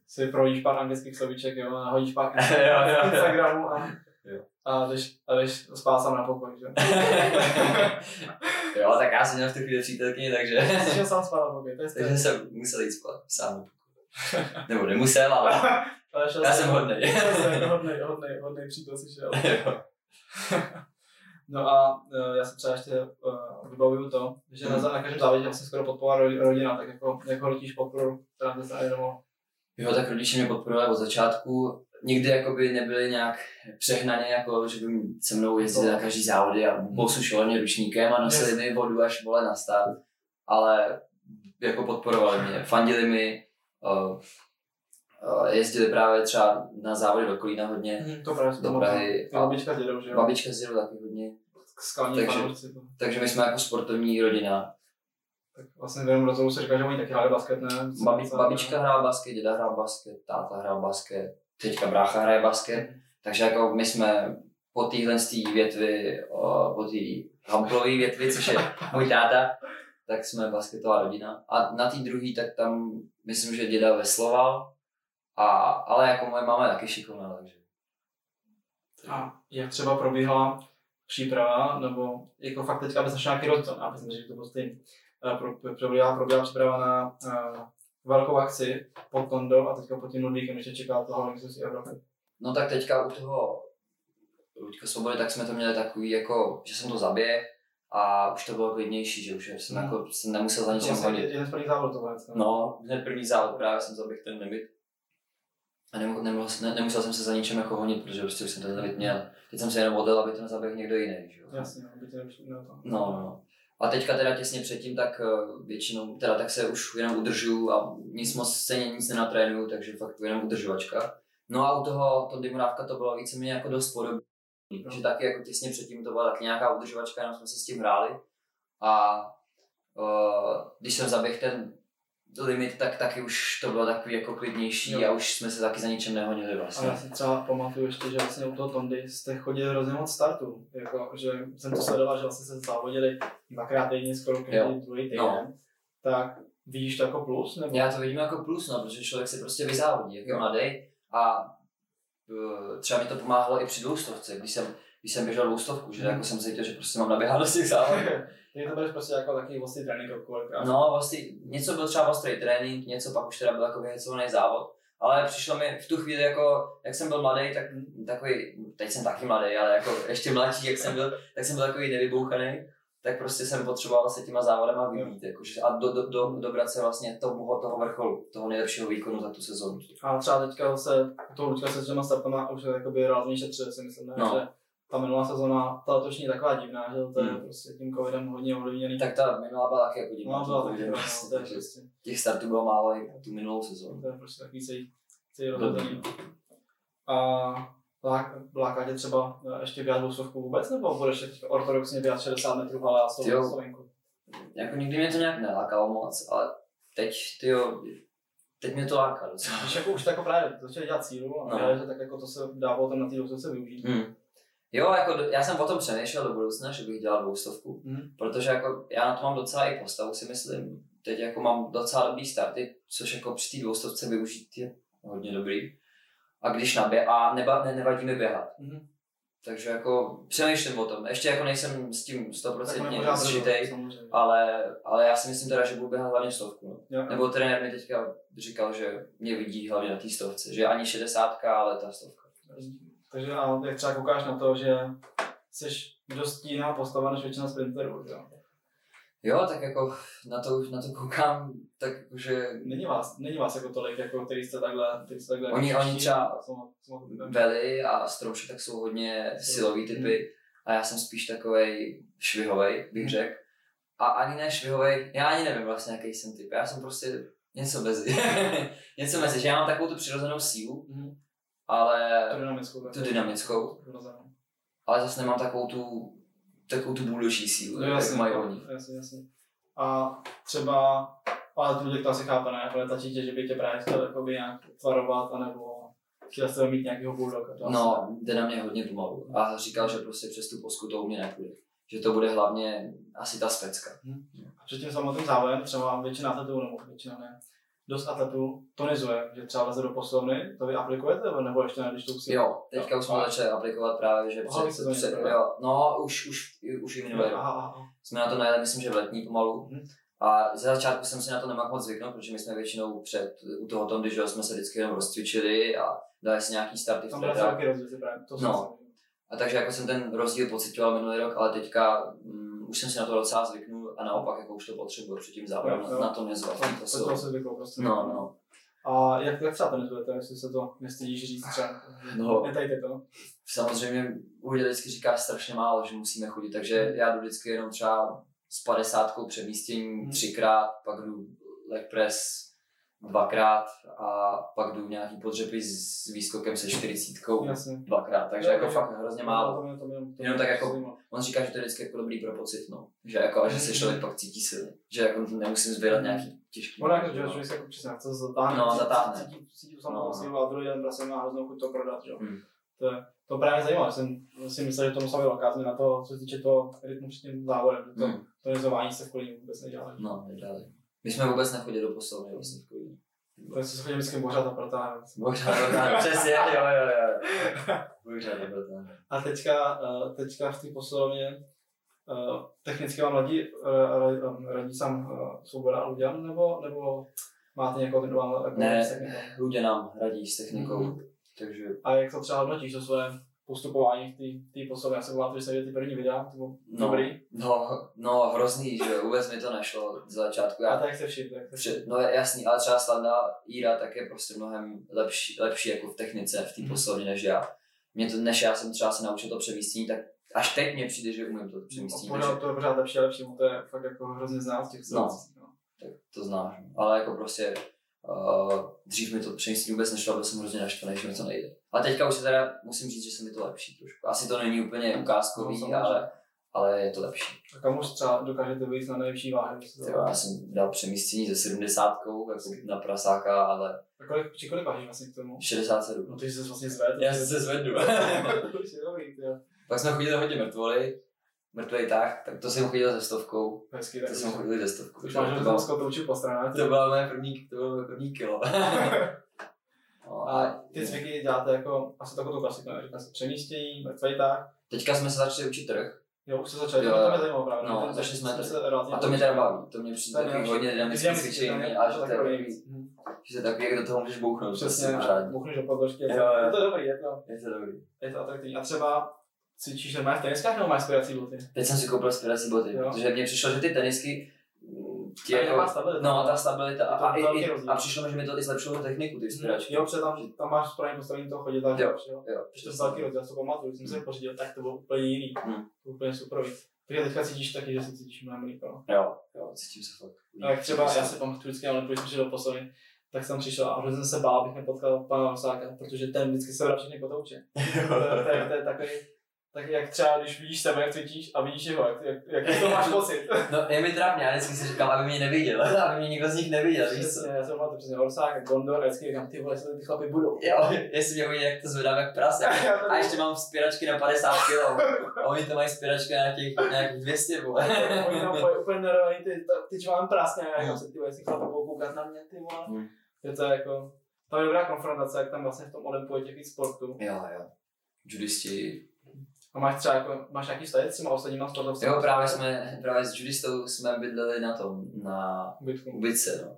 si projíš pár anglických slovíček, jo, a nahodíš pár [laughs] jo. Instagramu a, Jo. a jdeš, a jdeš spát sám na pokoj, že? [laughs] jo, tak já jsem měl v tu chvíli přítelkyni, takže, Jsi šel sám spát na pokoj, to je takže jsem musel jít spát sám. Nebo nemusel, ale [laughs] Ale já jsem hodnej. Hodnej, hodnej, hodnej přítel si šel. No a uh, já si třeba ještě uh, vybavuju to, že Hmm. na, na každém závodě vlastně skoro podpora ro- rodina, tak jako, jako hodnotíš podporu, která se nebo Jo, tak rodiče mě podporovali od začátku. Nikdy jakoby nebyli nějak přehnaně, jako, že by se mnou jezdili na každý závody a posušovali mě ručníkem a nosili mi vodu až vole na start. Ale jako podporovali mě, fandili mi, uh, jezdili právě třeba na závody do Kolína hodně, hmm, to právě do Prahy. Ty babička s dědou, že jo? Babička s dědou taky hodně. Skalní Takže-. Takže my jsme jako sportovní rodina. Tak vlastně jenom do toho se říká, že oni taky hráli basket, ne? Babi, babička hrál basket, děda hrál basket, táta hrál basket, teďka brácha hraje basket. Takže jako my jsme po téhle té větvi, o, po té hamplové větvi, což je [laughs] můj táta, tak jsme basketová rodina. A na té druhé, tak tam myslím, že děda vesloval, a, ale jako moje máma je taky šikovná, takže. A jak třeba probíhala příprava, nebo jako fakt teďka našel nějaký rozdíl, já myslím, že to bylo stejný. Eh, pro- Probíhala, probíhala příprava na uh, velkou akci pod Tondo a teďka pod tím Ludvíkem ještě čeká toho mistrovství Evropy. No tak teďka u toho Luďka Svobody, tak jsme to měli takový, jako, že jsem to zaběh a už to bylo klidnější, že už jsem, Hmm. jako, jsem nemusel za ničem vlastně hodit. jeden z prvních závodů to vůbec. No, hned první závod právě jsem zaběhl ten limit. A nemohl, nemohl, ne, nemusel jsem se za ničem jako honit, protože prostě už jsem ten limit měl. Teď jsem se jenom odjel, aby to nezaběhl někdo jiný. Že jo? Jasně, no, aby tě nevyšlo to. No, no. A teďka teda těsně předtím, tak eh, většinou, teda tak se už jenom udržuju a nic moc stejně nic nenatrénuju, takže fakt jenom udržovačka. No a u toho, to Dimurávka to bylo víceméně jako dost podobné. No. Že taky jako těsně předtím to byla taky nějaká udržovačka, jenom jsme si s tím hráli. A uh, když jsem zaběhl ten limit, tak taky už to bylo takový jako klidnější Jo. a už jsme se taky za ničem nehonili A vlastně. já si třeba pamatuju ještě, že vlastně u toho Tondy jste chodili hrozně moc startů. Jako, že jsem to sledoval, že vlastně se závodili dvakrát týdně, skoro každý druhý týden. No. Tak vidíš to jako plus? Nebo? Já to vidím jako plus, no, protože člověk si prostě vyzávodí, jak je Jo. mladý a uh, třeba mi to pomáhalo i při dvoustovce, když jsem, když jsem běžel dvoustovku, že Hmm. jako jsem cítil, že prostě mám naběhat do těch závodů. [laughs] Ty to budeš prostě jako takový ostrý trénink jako kolikrát. No, vlastně něco byl třeba ostrý trénink, něco pak už teda byl jako vyhecovaný závod, ale přišlo mi v tu chvíli jako, jak jsem byl mladý, tak takový, teď jsem taky mladý, ale jako ještě mladší, jak jsem byl, tak jsem byl takový nevybouchaný, tak prostě jsem potřeboval se těma závodama vybít, jakože, a do, do, do, dobrat se vlastně toho, toho vrcholu, toho nejlepšího výkonu za tu sezónu. A třeba teďka se, to Lučka se s těma startama už jakoby relativně šetřuje, si myslím, ne? No. že ta minulá sezóna, ta letošní je taková divná, že to je Hmm. prostě tím covidem hodně ovlivněný. Tak ta minulá byla taky jako divná. no, byla taky divná, no, je takže prostě, Těch startů bylo málo i tu minulou sezónu. to je prostě takový celý, celý rozhozený. A lák- láká tě třeba eh, ještě běhat dvoustovku vůbec, nebo budeš teď ortodoxně běhat 60 metrů ale a Jo. 100 slovenku? Jako nikdy mě to nějak nelákalo moc, ale teď, tyjo, teď mě to láká docela. Když jako už to jako právě začali dělat cílu a No. že tak jako to se dá potom na té dvoustovce využít. Hmm. Jo, jako do, já jsem o tom přemýšlel do budoucna, že bych dělal dvoustovku, Hmm. protože jako já na to mám docela i postavu, si myslím. Teď jako mám docela dobrý starty, což jako při té dvoustovce využít je hodně dobrý. A když nabě a neba, ne, nevadí mi běhat. Mhm. takže jako přemýšlím o tom. Ještě jako nejsem s tím stoprocentně zžitej, ale, ale já si myslím teda, že budu běhat hlavně stovku. No. Jo. Nebo trenér mi teďka říkal, že mě vidí hlavně na té stovce, že ani šedesátka, ale ta stovka. Takže a jak třeba koukáš na to, že jsi dost jiná postava než většina sprinterů, jo? Jo, tak jako na to, na to koukám, tak že Není vás, není vás jako tolik, jako který jste takhle, který jste takhle Oni- oni třeba- Jsou- jsou- Veli a Strouši tak jsou hodně silový typy a já jsem spíš takovej švihovej, bych řekl. A ani ne švihovej, já ani nevím vlastně, jaký jsem typ. Já jsem prostě něco mezi. [laughs] něco mezi, že já mám takovou tu přirozenou sílu, Mhm. Ale Tu dynamickou. tu dynamickou, ale zase nemám takovou tu, takovou tu bůldoší sílu, No, jak jasně, mají no, oni. Jasně, jasně. A třeba, ale tu lidi to asi chápe, ne? Ale tačí tě, že by tě právě chtěl jakoby nějak tvarovat, anebo chtěl jste mít nějakého bulldoga. No, jde na mě hodně pomalu. A říkal, že prostě přes tu posku to u mě nepůjde. Že to bude hlavně asi ta specka. A před tím samotným závodem třeba většina atletů, nebo většina ne, dost atletů tonizuje, že třeba leze do posilovny, to vy aplikujete, nebo ještě ne, když to si... Jo, teďka už jsme začali aplikovat právě, že Aha, před, před, měli, jo, no už, už, už i minulý rok. Jsme na to najeli, myslím, že v letní pomalu. Mhm. A ze začátku jsem si na to nemohl moc zvyknout, protože my jsme většinou před, u toho tom, když jsme se vždycky jenom rozcvičili a dali si nějaký starty v velký rozdíl, to No. A takže jako jsem ten rozdíl pocitoval minulý rok, ale teďka um, už jsem si na to docela zvyknul a naopak jako už to potřebuji před tím závodem na, to nezvat. To, To to, jsou- to se zvyklo prostě. No, no. A jak, jak třeba tonizujete, jestli se to nestydíš říct třeba? No. Netajte to. Samozřejmě Uhlída vždycky říká strašně málo, že musíme chodit, takže já jdu vždycky jenom třeba s padesátkou přemístění Hmm. třikrát, pak jdu leg press dvakrát a pak jdu nějaký podřepy s výskokem se čtyřicítkou dvakrát, takže Jo, jako jo. fakt hrozně málo. To mě, to mě, to mě Jenom tak jako-. On říká, že to je vždycky jako dobrý pro pocit, no. Že jako, a že se Mhm. člověk pak cítí silně. Že jako nemusím zbírat nějaký těžký. Ono jako, že člověk se jako přesně chce zatáhne, No, zatáhne. Cítí, cítí tu samotnou No. sílu a druhý den prostě má hroznou chuť to prodat, že jo. Hmm. To, je, to právě zajímavé, jsem si myslel, že to musela být velká změna toho, co se týče toho rytmu před tím závodem, že to, Hmm. to nizování se v kolí vůbec nedělá. No, nedělali. My jsme vůbec nechodili do posilovny vlastně v Kolíně. To je, co se chodí vždycky pořád a protáhne. Možná to tak, přesně, jo, jo, jo. To bylo tak. A teďka, eh, teďka v té posilovně eh, technicky vám radí, eh, radí, radí sám Svoboda a Luďan, nebo, nebo máte někoho, ten vám jako Ne. technikou? Lidé nám radí s technikou, Mhm. takže A jak to třeba hodnotíš, to své postupování v té posilovně? Já jsem viděl ty první videa, to bylo No. dobrý. no, no hrozný, že vůbec mi to nešlo z začátku. A Já, tak se všim, tak se všim. no jasný, ale třeba Standa Jíra tak je prostě mnohem lepší, lepší jako v technice v té Mhm. posilovně než já. Mě to, než já jsem třeba se naučil to přemístění, tak až teď mě přijde, že umím to přemístění. Pořád, to je pořád lepší a lepší, to je fakt jako hrozně znát z těch No. No. tak to znáš. no. Ale jako prostě uh, dřív mi to přemístění vůbec nešlo, byl jsem hrozně naštvaný, že mi to nejde. A teďka už se teda musím říct, že se mi to lepší trošku. Asi to není úplně No, ukázkový, samozřejmě. ale, ale je to lepší. A kam už třeba dokážete vyjít na nejlepší váhy? Tyjo, já jsem dal přemístění ze 70 jako na prasáka, ale A kolik, či kolik vážíš vlastně k tomu? 67. No ty jsi se vlastně zvedl. Já jsem se [laughs] jo. Pak jsme chodili hodně mrtvoly, mrtvej tak, tak to jsem chodil se stovkou. Hezky, To už, jsme chodili ze stovkou. už To máš touču po stranách. To bylo moje první, to bylo moje první kilo. [laughs] No, A ty cviky děláte jako, asi takovou tu klasiku? Říká se přemístění, mrtvej tak. Teďka jsme se začali učit trh Jo, už se začali, Jo, to, to mě zajímalo právě. No, začali jsme to. se a to mě teda baví. To mě přijde takový hodně Dynamický, cvičení a že to je. Mhm. že to je takový, jak do toho můžeš bouchnout. Přesně, prostě pořádně. buchneš do podložky. Jo, jo. Je to dobrý, je to, Je to dobrý. je to atraktivní. A třeba cvičíš normálně v teniskách nebo máš spirací boty? Teď jsem si koupil spirací boty, Jo. protože mně přišlo, že ty tenisky mm, ti A jako, nemá stabilitu. No, ta stabilita. To A, i, i, a přišlo mi, že mi to i zlepšilo techniku, ty vzpěračky. Jo, protože tam, tam máš správně postavení toho chodidla, Jo, jo? Jo, to velký rozdíl, já to pamatuju, když jsem si ho pořídil, tak to bylo úplně jiný. Hmm. Úplně super. Takže teďka cítíš taky, že se cítíš mnohem líp. no. jo, jo, cítím se fakt. A jak třeba, já si pamatuju vždycky, ale když jsem šel do poslední, tak jsem přišel a hrozně jsem se bál, abych nepotkal pana Rosáka, protože ten vždycky se vrát všechny potouče. [laughs] to, je- to, je- to, je takový, tak jak třeba, když vidíš sebe, jak cvičíš a vidíš jeho, jak, jak, jak to máš [laughs] pocit. No, je mi trápně, já vždycky si říkám, aby mě neviděl, [laughs] aby mě nikdo z nich neviděl, víš co? Já jsem pamatuju přesně Orsák, Gondor, a vždycky říkám, ty vole, jestli ty chlapy budou. Jo, jestli mě uvidí, jak to zvedám jak prase. [laughs] A ještě mám spěračky na 50 kg. A oni to mají spěračky na nějakých, nějakých 200, vole. Oni tam úplně, úplně nervají, ty, ty čvám prasně, já Jo. se ty vole, jestli chlapy budou koukat na mě, ty vole. Je to jako, tam je dobrá konfrontace, jak tam vlastně v tom Olympu je těch víc sportů. Jo, jo. Judisti, A máš třeba jako, máš nějaký vztahy s těma ostatníma sportovci? Jo, právě jsme, právě s judistou jsme bydleli na tom, na ubytce, no.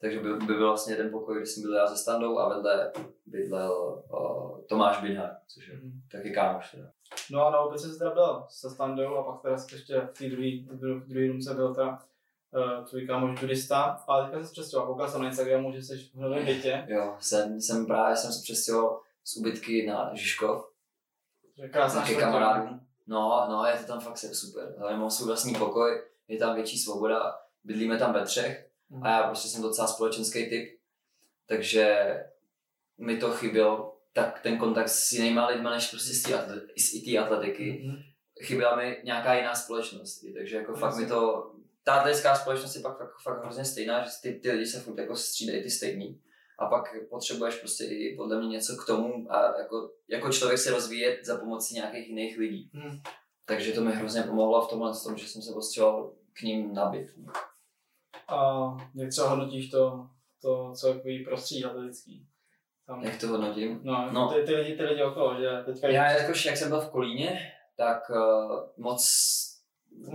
Takže by, by byl vlastně jeden pokoj, kde jsem byl já se standou a vedle bydlel uh, Tomáš Binhar, což je Mhm. taky kámoš teda. No a na opice jsi teda byl se standou a pak teda jsi ještě v té druhé roomce byl teda uh, tvůj kámoš judista. A teďka jsi přestěhoval, koukal jsem na Instagramu, že jsi v novém bytě. Jo, jsem, jsem právě jsem se přestěhoval z ubytky na Žižkov, krásná ke kamarádům. No, no, je to tam fakt super. Hlavně mám svůj vlastní pokoj, je tam větší svoboda, bydlíme tam ve třech Mhm. a já prostě jsem docela společenský typ, takže mi to chybělo, tak ten kontakt s jinýma lidma, než prostě z té atle- z té atletiky. Mhm. Chyběla mi nějaká jiná společnost, takže jako fakt mi to, ta atletická společnost je pak fakt, fakt hrozně stejná, že ty, ty lidi se furt jako střídají ty stejný. A pak potřebuješ prostě i podle mě něco k tomu a jako, jako člověk se rozvíjet za pomocí nějakých jiných lidí. Mhm. Takže to mi hrozně pomohlo v tomhle, tom, že jsem se potřeboval k ním nabít. A jak třeba hodnotíš to, to celkový prostředí atletický? Tam, Jak to hodnotím? no, No. no. Ty, ty, lidi, ty lidi okolo, že teďka Já jakož, jak jsem byl v Kolíně, tak uh, moc,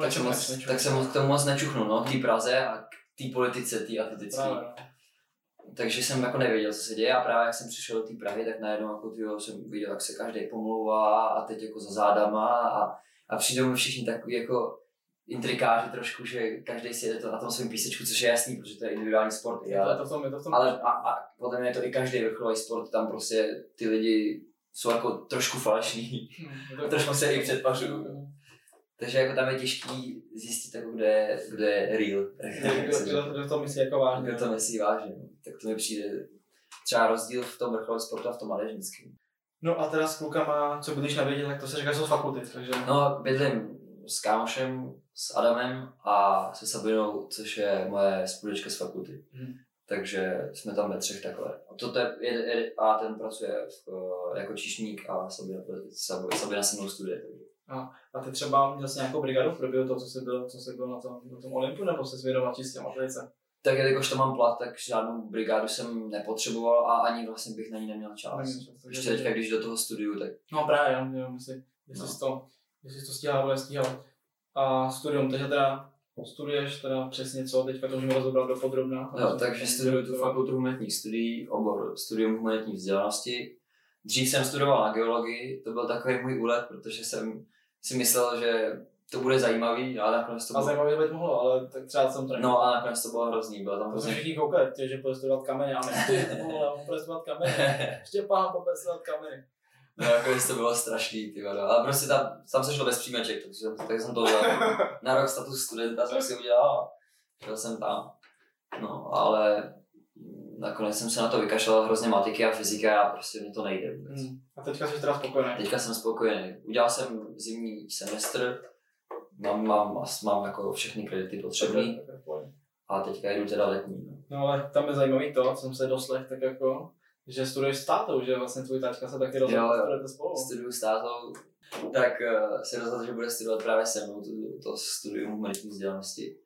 tak jsem moc, nečuchneš. tak jsem moc k tomu moc nečuchnul, no, k té Praze a k té politice, té atletické. Právě, no. Takže jsem jako nevěděl, co se děje a právě jak jsem přišel do té Prahy, tak najednou jako tyjo, jsem viděl, jak se každý pomlouvá a teď jako za zádama a, a přijdou mi všichni takový jako intrikáři trošku, že každý si jede to na tom svém písečku, což je jasný, protože to je individuální sport. Je Ale, to v tom, je to v tom. ale a, a podle mě je to i každý vrcholový sport, tam prostě ty lidi jsou jako trošku falešní, Hm, to- [laughs] trošku se i předpařují. Takže jako tam je těžký zjistit, jako, kdo, je, kdo je real. Kdo, to myslí jako vážně. Kdo to myslí vážně. no. Tak to mi přijde třeba rozdíl v tom vrcholovém sportu a v tom mládežnickém. No a teda s klukama, co bydlíš na vědě, tak to se říká, jsou z fakulty, takže... No, bydlím s kámošem, s Adamem a se Sabinou, což je moje spolužečka z fakulty. Mhm. Takže jsme tam ve třech takhle. A, to je, je, je, a ten pracuje v, jako číšník a Sabina, Sabina, Sabina se mnou studuje. Takže. A ty třeba měl jsi nějakou brigadu v průběhu toho, co jsi byl, co jsi byl na tom, na tom Olympu, nebo se věnoval čistě atletice? Tak jelikož to mám plat, tak žádnou brigádu jsem nepotřeboval a ani vlastně bych na ní neměl čas. Neměl čas, Ještě teďka, když do toho studiu, tak No právě, jo, jo jestli, jestli, No. jsi to, jestli jsi to stíhal, nebo nestíhal. A studium, takže teda studuješ teda přesně co, teďka to můžeme rozebrat do podrobna. Jo, takže studuju tu fakultu humanitních studií, obor studium humanitní vzdělanosti. Dřív jsem studoval na geologii, to byl takový můj úlet, protože jsem si myslel, že to bude zajímavý, ale nakonec to A bylo, zajímavě to být mohlo, ale tak třeba jsem to no, a nakonec to bylo hrozný, bylo tam hrozně všichni koukali, že půjde studovat kameny, a my ty vole, půjde studovat kameny. Štěpán půjde studovat kameny. No, jako to bylo strašný, ty vado. Ale prostě tam, tam se šlo bez příjmeček, takže tak jsem to udělal. Na rok status studenta jsem si udělal a šel jsem tam. No, ale nakonec jsem se na to vykašlal hrozně matiky a fyzika a prostě mi to nejde vůbec. Hmm. A teďka jsi teda spokojený. Teďka jsem spokojený. Udělal jsem zimní semestr, mám, mám, mám jako všechny kredity pojď. a teďka jdu teda letní. No. No ale tam je zajímavý to, co jsem se doslech, tak jako, že studuješ s tátou, že vlastně tvůj tačka se taky rozhodl, studujete spolu. Studuju s tátou, tak uh, se rozhodl, že bude studovat právě se mnou to, to studium humanitní vzdělanosti.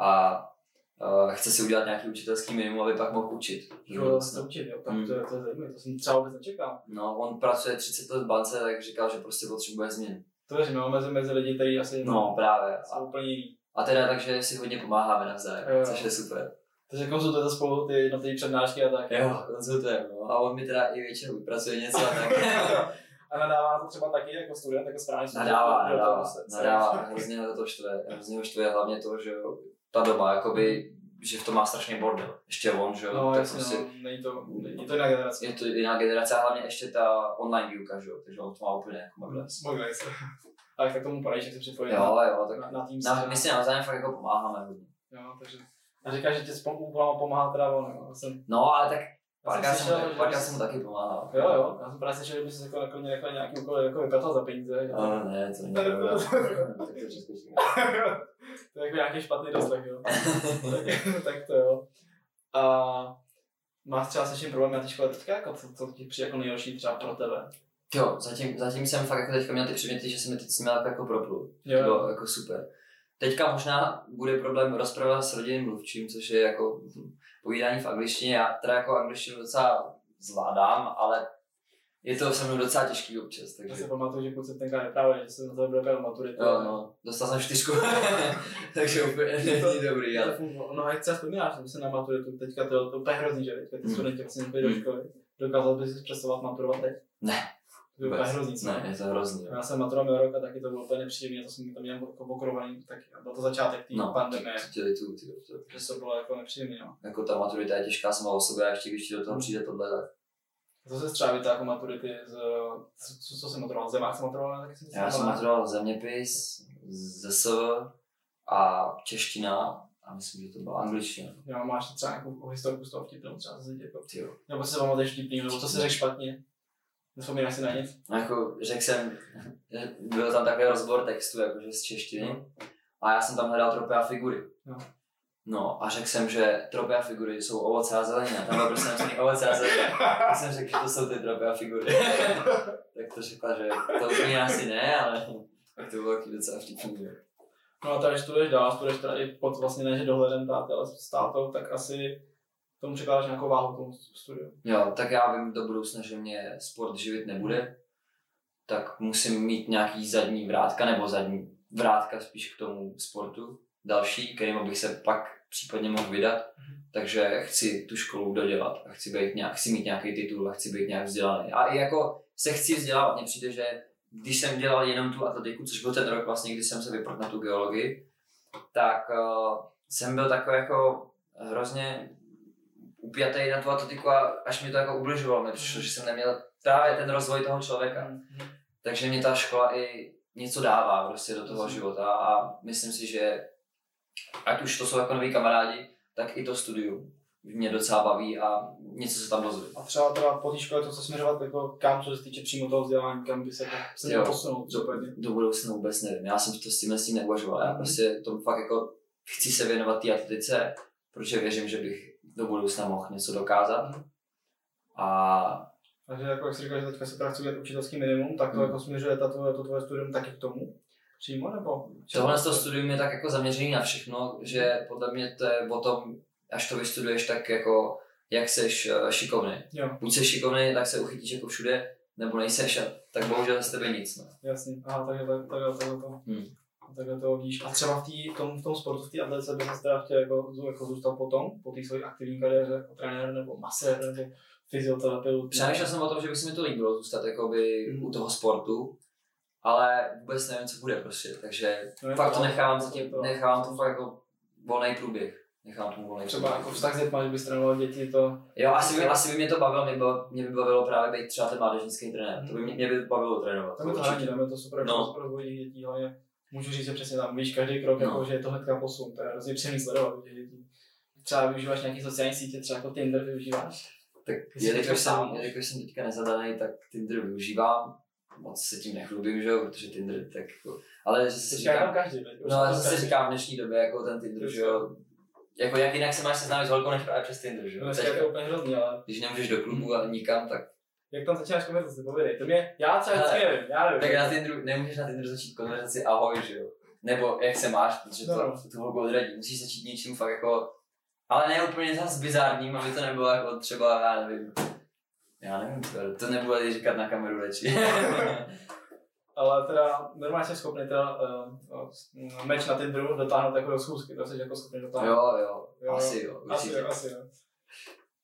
A uh, chce si udělat nějaký učitelský minimum, aby pak mohl učit. Jo, se učit, jo, tak Hmm. to, je, to je zajímavé, to jsem třeba vůbec nečekal. No, on pracuje 30 let v bance, tak říkal, že prostě potřebuje změny. To věřím, jo, mezi, mezi lidi, kteří asi No, právě. jsou úplně jiný. A teda takže si hodně pomáháme navzájem, Jo, jo. což je super. Takže konzultujete spolu ty jednotlivé přednášky a tak. Jo, konzultujeme, no. A on mi teda i většinou vypracuje něco a tak. [laughs] A nadává to třeba taky jako student, jako správně nadává, nadává, nadává, hrozně to štve, hrozně ho štve hlavně to, že jo, ta doma, jakoby, že v tom má strašně bordel. Ještě on, že jo, No, tak jasně, prostě, no, není to, není to jiná generace. je to jiná generace a hlavně ještě ta online výuka, že jo, takže on to má úplně jako magles. Mogli se. Tak, tak tomu poradíš, jak se připojit Jo, jo, tak na, na Teams. na, my si navzájem fakt jako pomáháme hodně. Jo, takže a říkáš, že ti s úkolama pomáhá teda on, jo. Já jsem, No, ale tak párkrát jsem jsem, slyšel, bys- jsem mu taky pomáhal. Jo, jo, já jsem právě slyšel, že bys jako nakonec jako nějaký úkol jako vykatal za peníze. No, ne, [laughs] to není pravda. [laughs] To je jako nějaký špatný doslech, jo. [laughs] tak, tak to jo. A máš třeba s čím problém na té škole teďka, jako co, co ti přijde jako nejhorší třeba pro tebe? Jo, zatím, zatím jsem fakt jako teďka měl ty předměty, že jsem je teď s jako proplul. Jo, To bylo jako super. Teďka možná bude problém rozprava s rodinným mluvčím, což je jako povídání v angličtině. Já teda jako angličtinu docela zvládám, ale je to se mnou docela těžký občas, Já takže... si pamatuju, že kluci tenkrát vyprávěli, že jsem na to byl úplně maturity. Jo, no, dostal jsem čtyřku, [laughs] takže úplně není dobrý, ale... No a jak třeba vzpomínáš, že jsem na maturitu, teďka to, to je úplně hrozný, že teďka ty Hmm. studenti vlastně do školy. Dokázal bys si představovat maturovat teď? Ne. To je úplně hrozný? Ne, je to hrozný. jo. Já jsem maturoval minulý rok a taky to bylo úplně nepříjemné, to jsem tam měl jako pokrovaný, tak byl to začátek té No, pandemie, to tě litu, ty, to, že to bylo jako nepříjemné. No. jako ta maturita je těžká sama o sobě a ještě když ti do toho Hmm. přijde tohle, tak To se třeba jako maturity z, co, co jsem maturoval, zemák jsem maturoval, taky jsem já jsem maturoval zeměpis, ZSV a čeština a myslím, že to byla angličtina. Jo, máš třeba nějakou historku z toho vtipnou třeba z jako, nebo si pamatuješ vtipný, nebo co jsi řekl špatně. Nevzpomínáš si na nic? No jako řekl jsem, že byl tam takový rozbor textu jakože z češtiny a já jsem tam hledal tropy a figury. No. No a řekl jsem, že tropy a figury jsou ovoce a zelenina. Tam bylo prostě napsaný ovoce a zelenina. Já jsem řekl, že to jsou ty tropy a figury. [laughs] tak to řekla, že to úplně asi ne, ale tak to bylo taky docela vtipný. No a tady studuješ dál, studuješ tady pod vlastně ne, že dohledem táty, ale s tátou, tak asi tomu překládáš nějakou váhu tomu studiu. Jo, tak já vím do budoucna, že mě sport živit nebude, tak musím mít nějaký zadní vrátka, nebo zadní vrátka spíš k tomu sportu, další, kterým bych se pak případně mohl vydat. Takže chci tu školu dodělat a chci, být nějak, chci mít nějaký titul a chci být nějak vzdělaný. A i jako se chci vzdělávat, mně přijde, že když jsem dělal jenom tu atletiku, což byl ten rok vlastně, kdy jsem se vyprodal na tu geologii, tak uh, jsem byl takový jako hrozně upjatý na tu atletiku a až mi to jako ubližovalo, mi přišlo, že jsem neměl právě ten rozvoj toho člověka. Takže mě ta škola i něco dává prostě do toho Mhm. života a myslím si, že ať už to jsou jako noví kamarádi, tak i to studium mě docela baví a něco se tam dozvím. A třeba teda po té škole to, co směřovat, jako kam, co se týče přímo toho vzdělání, kam by se to Jo. posunout Do, případně. do budoucna vůbec nevím. Já jsem to s tím, s tím neuvažoval. Já Mhm. prostě tomu fakt jako chci se věnovat té atletice, protože věřím, že bych do budoucna mohl něco dokázat. A Takže jako jak jsi říkal, že teďka se teda chci učitelský minimum, tak to Hmm. jako směřuje ta tvoje, to tvoje studium taky k tomu? Přímo nebo? tohle to studium je tak jako zaměřený na všechno, že podle mě to je o tom, až to vystuduješ, tak jako jak seš eh, šikovný. Jo, Buď jsi šikovný, tak se uchytíš jako všude, nebo nejseš a tak bohužel z tebe nic. No. jasně. Aha, takže tak, takhle, takhle to. Hmm. Takhle to vidíš. A třeba v, tý, v, tom, v tom sportu, v té atletice by se teda chtěl jako, jako zůstal potom, po té své aktivní kariéře, jako trenér nebo masér nebo fyzioterapeut. Přemýšlel jsem o tom, že by se mi to líbilo zůstat jakoby Mhm. u toho sportu, ale vůbec nevím, co bude prostě, takže No fakt to to- nechávám to- zatím, to- nechávám to fakt jako volný průběh. Nechám tomu volný Třeba průběh. jako vztah s dětma, že bys trénoval děti, to Jo, asi by, asi by mě to bavilo, mě, by, mě by bavilo právě být třeba ten mládežnický trenér. To by mě, mě by bavilo trénovat. tam to určitě. je to super No. těch dětí, hlavně můžu říct, že přesně tam víš každý krok, No. jako, že je to hnedka posun, to je hrozně příjemný sledovat dětí. Třeba využíváš nějaký sociální sítě, třeba jako Tinder využíváš. Tak jelikož sám. jelikož jsem teďka nezadaný, tak Tinder využívám. Moc se tím nechlubím, že jo, protože Tinder tak jako... Ale že je tam říkám, každý, no ale zase každý. říkám v dnešní době jako ten Tinder, že jo. Jako jak jinak se máš seznámit s holkou než právě přes Tinder, že jo. Dneska je to úplně hrozný, ale Když nemůžeš do klubu a nikam, tak, jak tam začínáš konverzaci, povědej, to mě, já třeba vždycky nevím, já nevím. tak na Tinderu, nemůžeš na Tinderu začít konverzaci ahoj, že jo. Nebo jak se máš, protože to, No. tu holku odradí. Musíš začít něčím fakt jako, ale ne úplně zase bizárním, aby to nebylo jako třeba, já nevím, já nevím, to, to nebudu říkat na kameru radši. [laughs] Ale teda normálně jsem schopný teda uh, meč na Tinderu dotáhnout jako do schůzky, to jsi jako schopný dotáhnout. jo, jo, Jo, asi jo, Asi určitě. jo, asi jo.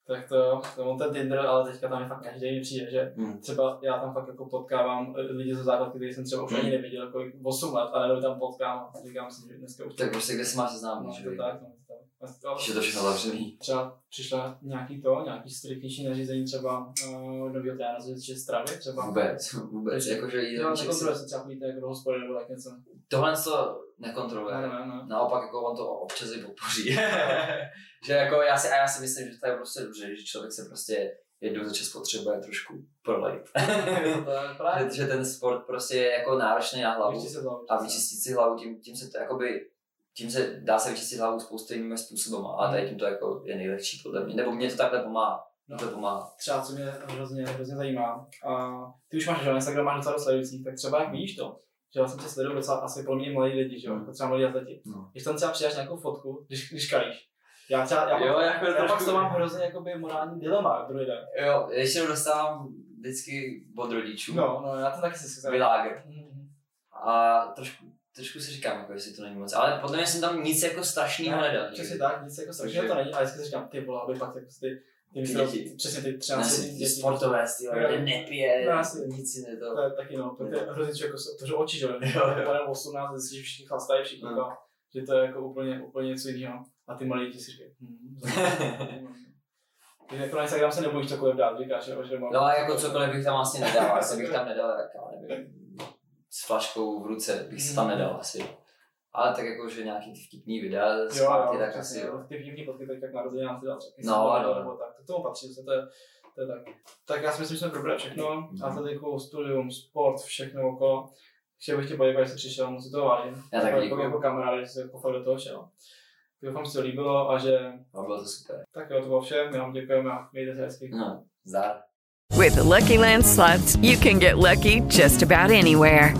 Tak to, to on ten Tinder, ale teďka tam je fakt každý mi přijde, že Hmm. třeba já tam fakt jako potkávám eh, lidi ze základky, který jsem třeba už ani Hmm. neviděl, kolik 8 let, ale nebo tam potkám a říkám si, že dneska už Tak prostě kde se máš no, seznámit, že to jo. tak, no, to, to, Když je to všechno zavřený. třeba přišla nějaký to, nějaký striktnější nařízení třeba uh, nového téma, se týče stravy, třeba. Vůbec, vůbec, jakože jídelníček si... nekontroluje se třeba chodíte jako do hospody nebo tak něco. Tohle to nekontroluje. Ne, ne, ne. Naopak jako on to občas i podpoří. [laughs] že jako já si, a já si myslím, že to je prostě dobře, že člověk se prostě jednou za čas potřebuje trošku prolejt. [laughs] že, že ten sport prostě je jako náročný na hlavu Vyčistit a vyčistit si hlavu, tím, tím se to jakoby, tím se dá se vyčistit hlavu spousty jinými způsobama a tady tím to jako je nejlepší podle mě, nebo mě to takhle pomáhá. No. To pomáhá. třeba co mě hrozně, hrozně zajímá, a ty už máš, že na Instagram máš docela dost sledujících, tak třeba jak víš to, že vlastně tě sledují docela asi pro mě mladí lidi, že jo, jako třeba mladí atleti. No. Když tam třeba přidáš nějakou fotku, když, když kalíš, já třeba, já, Jo, pak, jako já pak trošku- to mám hrozně jakoby morální dilema druhý den. Jo, většinou dostávám vždycky od rodičů. No, no, já to taky si si Világer. Mhm. A trošku, trošku si říkám, jako jestli to není moc. Ale podle mě jsem tam nic jako strašného nedal. Přesně tak, nic jako strašného to není, ale vždycky si říkám, ty vole, aby pak jako ty, ty, Ty ty, děti. přesně ty 13 Nás letý ty děti. sportové styl, Jo. kde nepije, No, nic si ne To to. je taky no, to je hrozně jako se otevřou oči, že jo, Jo, jo. Pane 18, zjistíš, že všichni chlastají, všichni No. to, že to je jako úplně, úplně něco jiného. A ty malí děti si říkají, hm. [laughs] Ty jako na Instagram se nebojíš cokoliv dát, říkáš, jo, že mám... No a jako cokoliv bych tam asi nedal, asi bych tam nedal, jak já nevím, s flaškou v ruce bych se tam nedal asi. Ale tak jako, že nějaký ty vtipný videa z Jo, party, jo, tak přesně, asi jo. jo. Ty vtipný fotky teď jak narozeninám si dát třeba. No, no. nebo tak, to k tomu patří, to je, to je tak. Tak já si myslím, že jsme probrali všechno, Mhm. atletiku, studium, sport, všechno okolo. Chtěl bych tě poděkovat, že jsi přišel, moc si to vážím. Já taky jako, děkuju. jako kamarád, že jsi jako fakt do toho šel. Doufám, že se líbilo a že No, bylo to super. tak jo, to bylo vše, my vám děkujeme a mějte se hezky. No, zdar. With the Lucky Land slots, you can get lucky just about anywhere.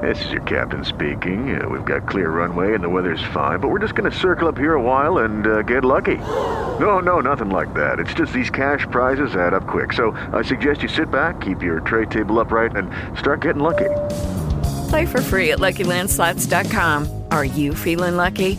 This is your captain speaking. Uh, we've got clear runway and the weather's fine, but we're just going to circle up here a while and uh, get lucky. No, no, nothing like that. It's just these cash prizes add up quick. So I suggest you sit back, keep your tray table upright, and start getting lucky. Play for free at LuckyLandSlots.com. Are you feeling lucky?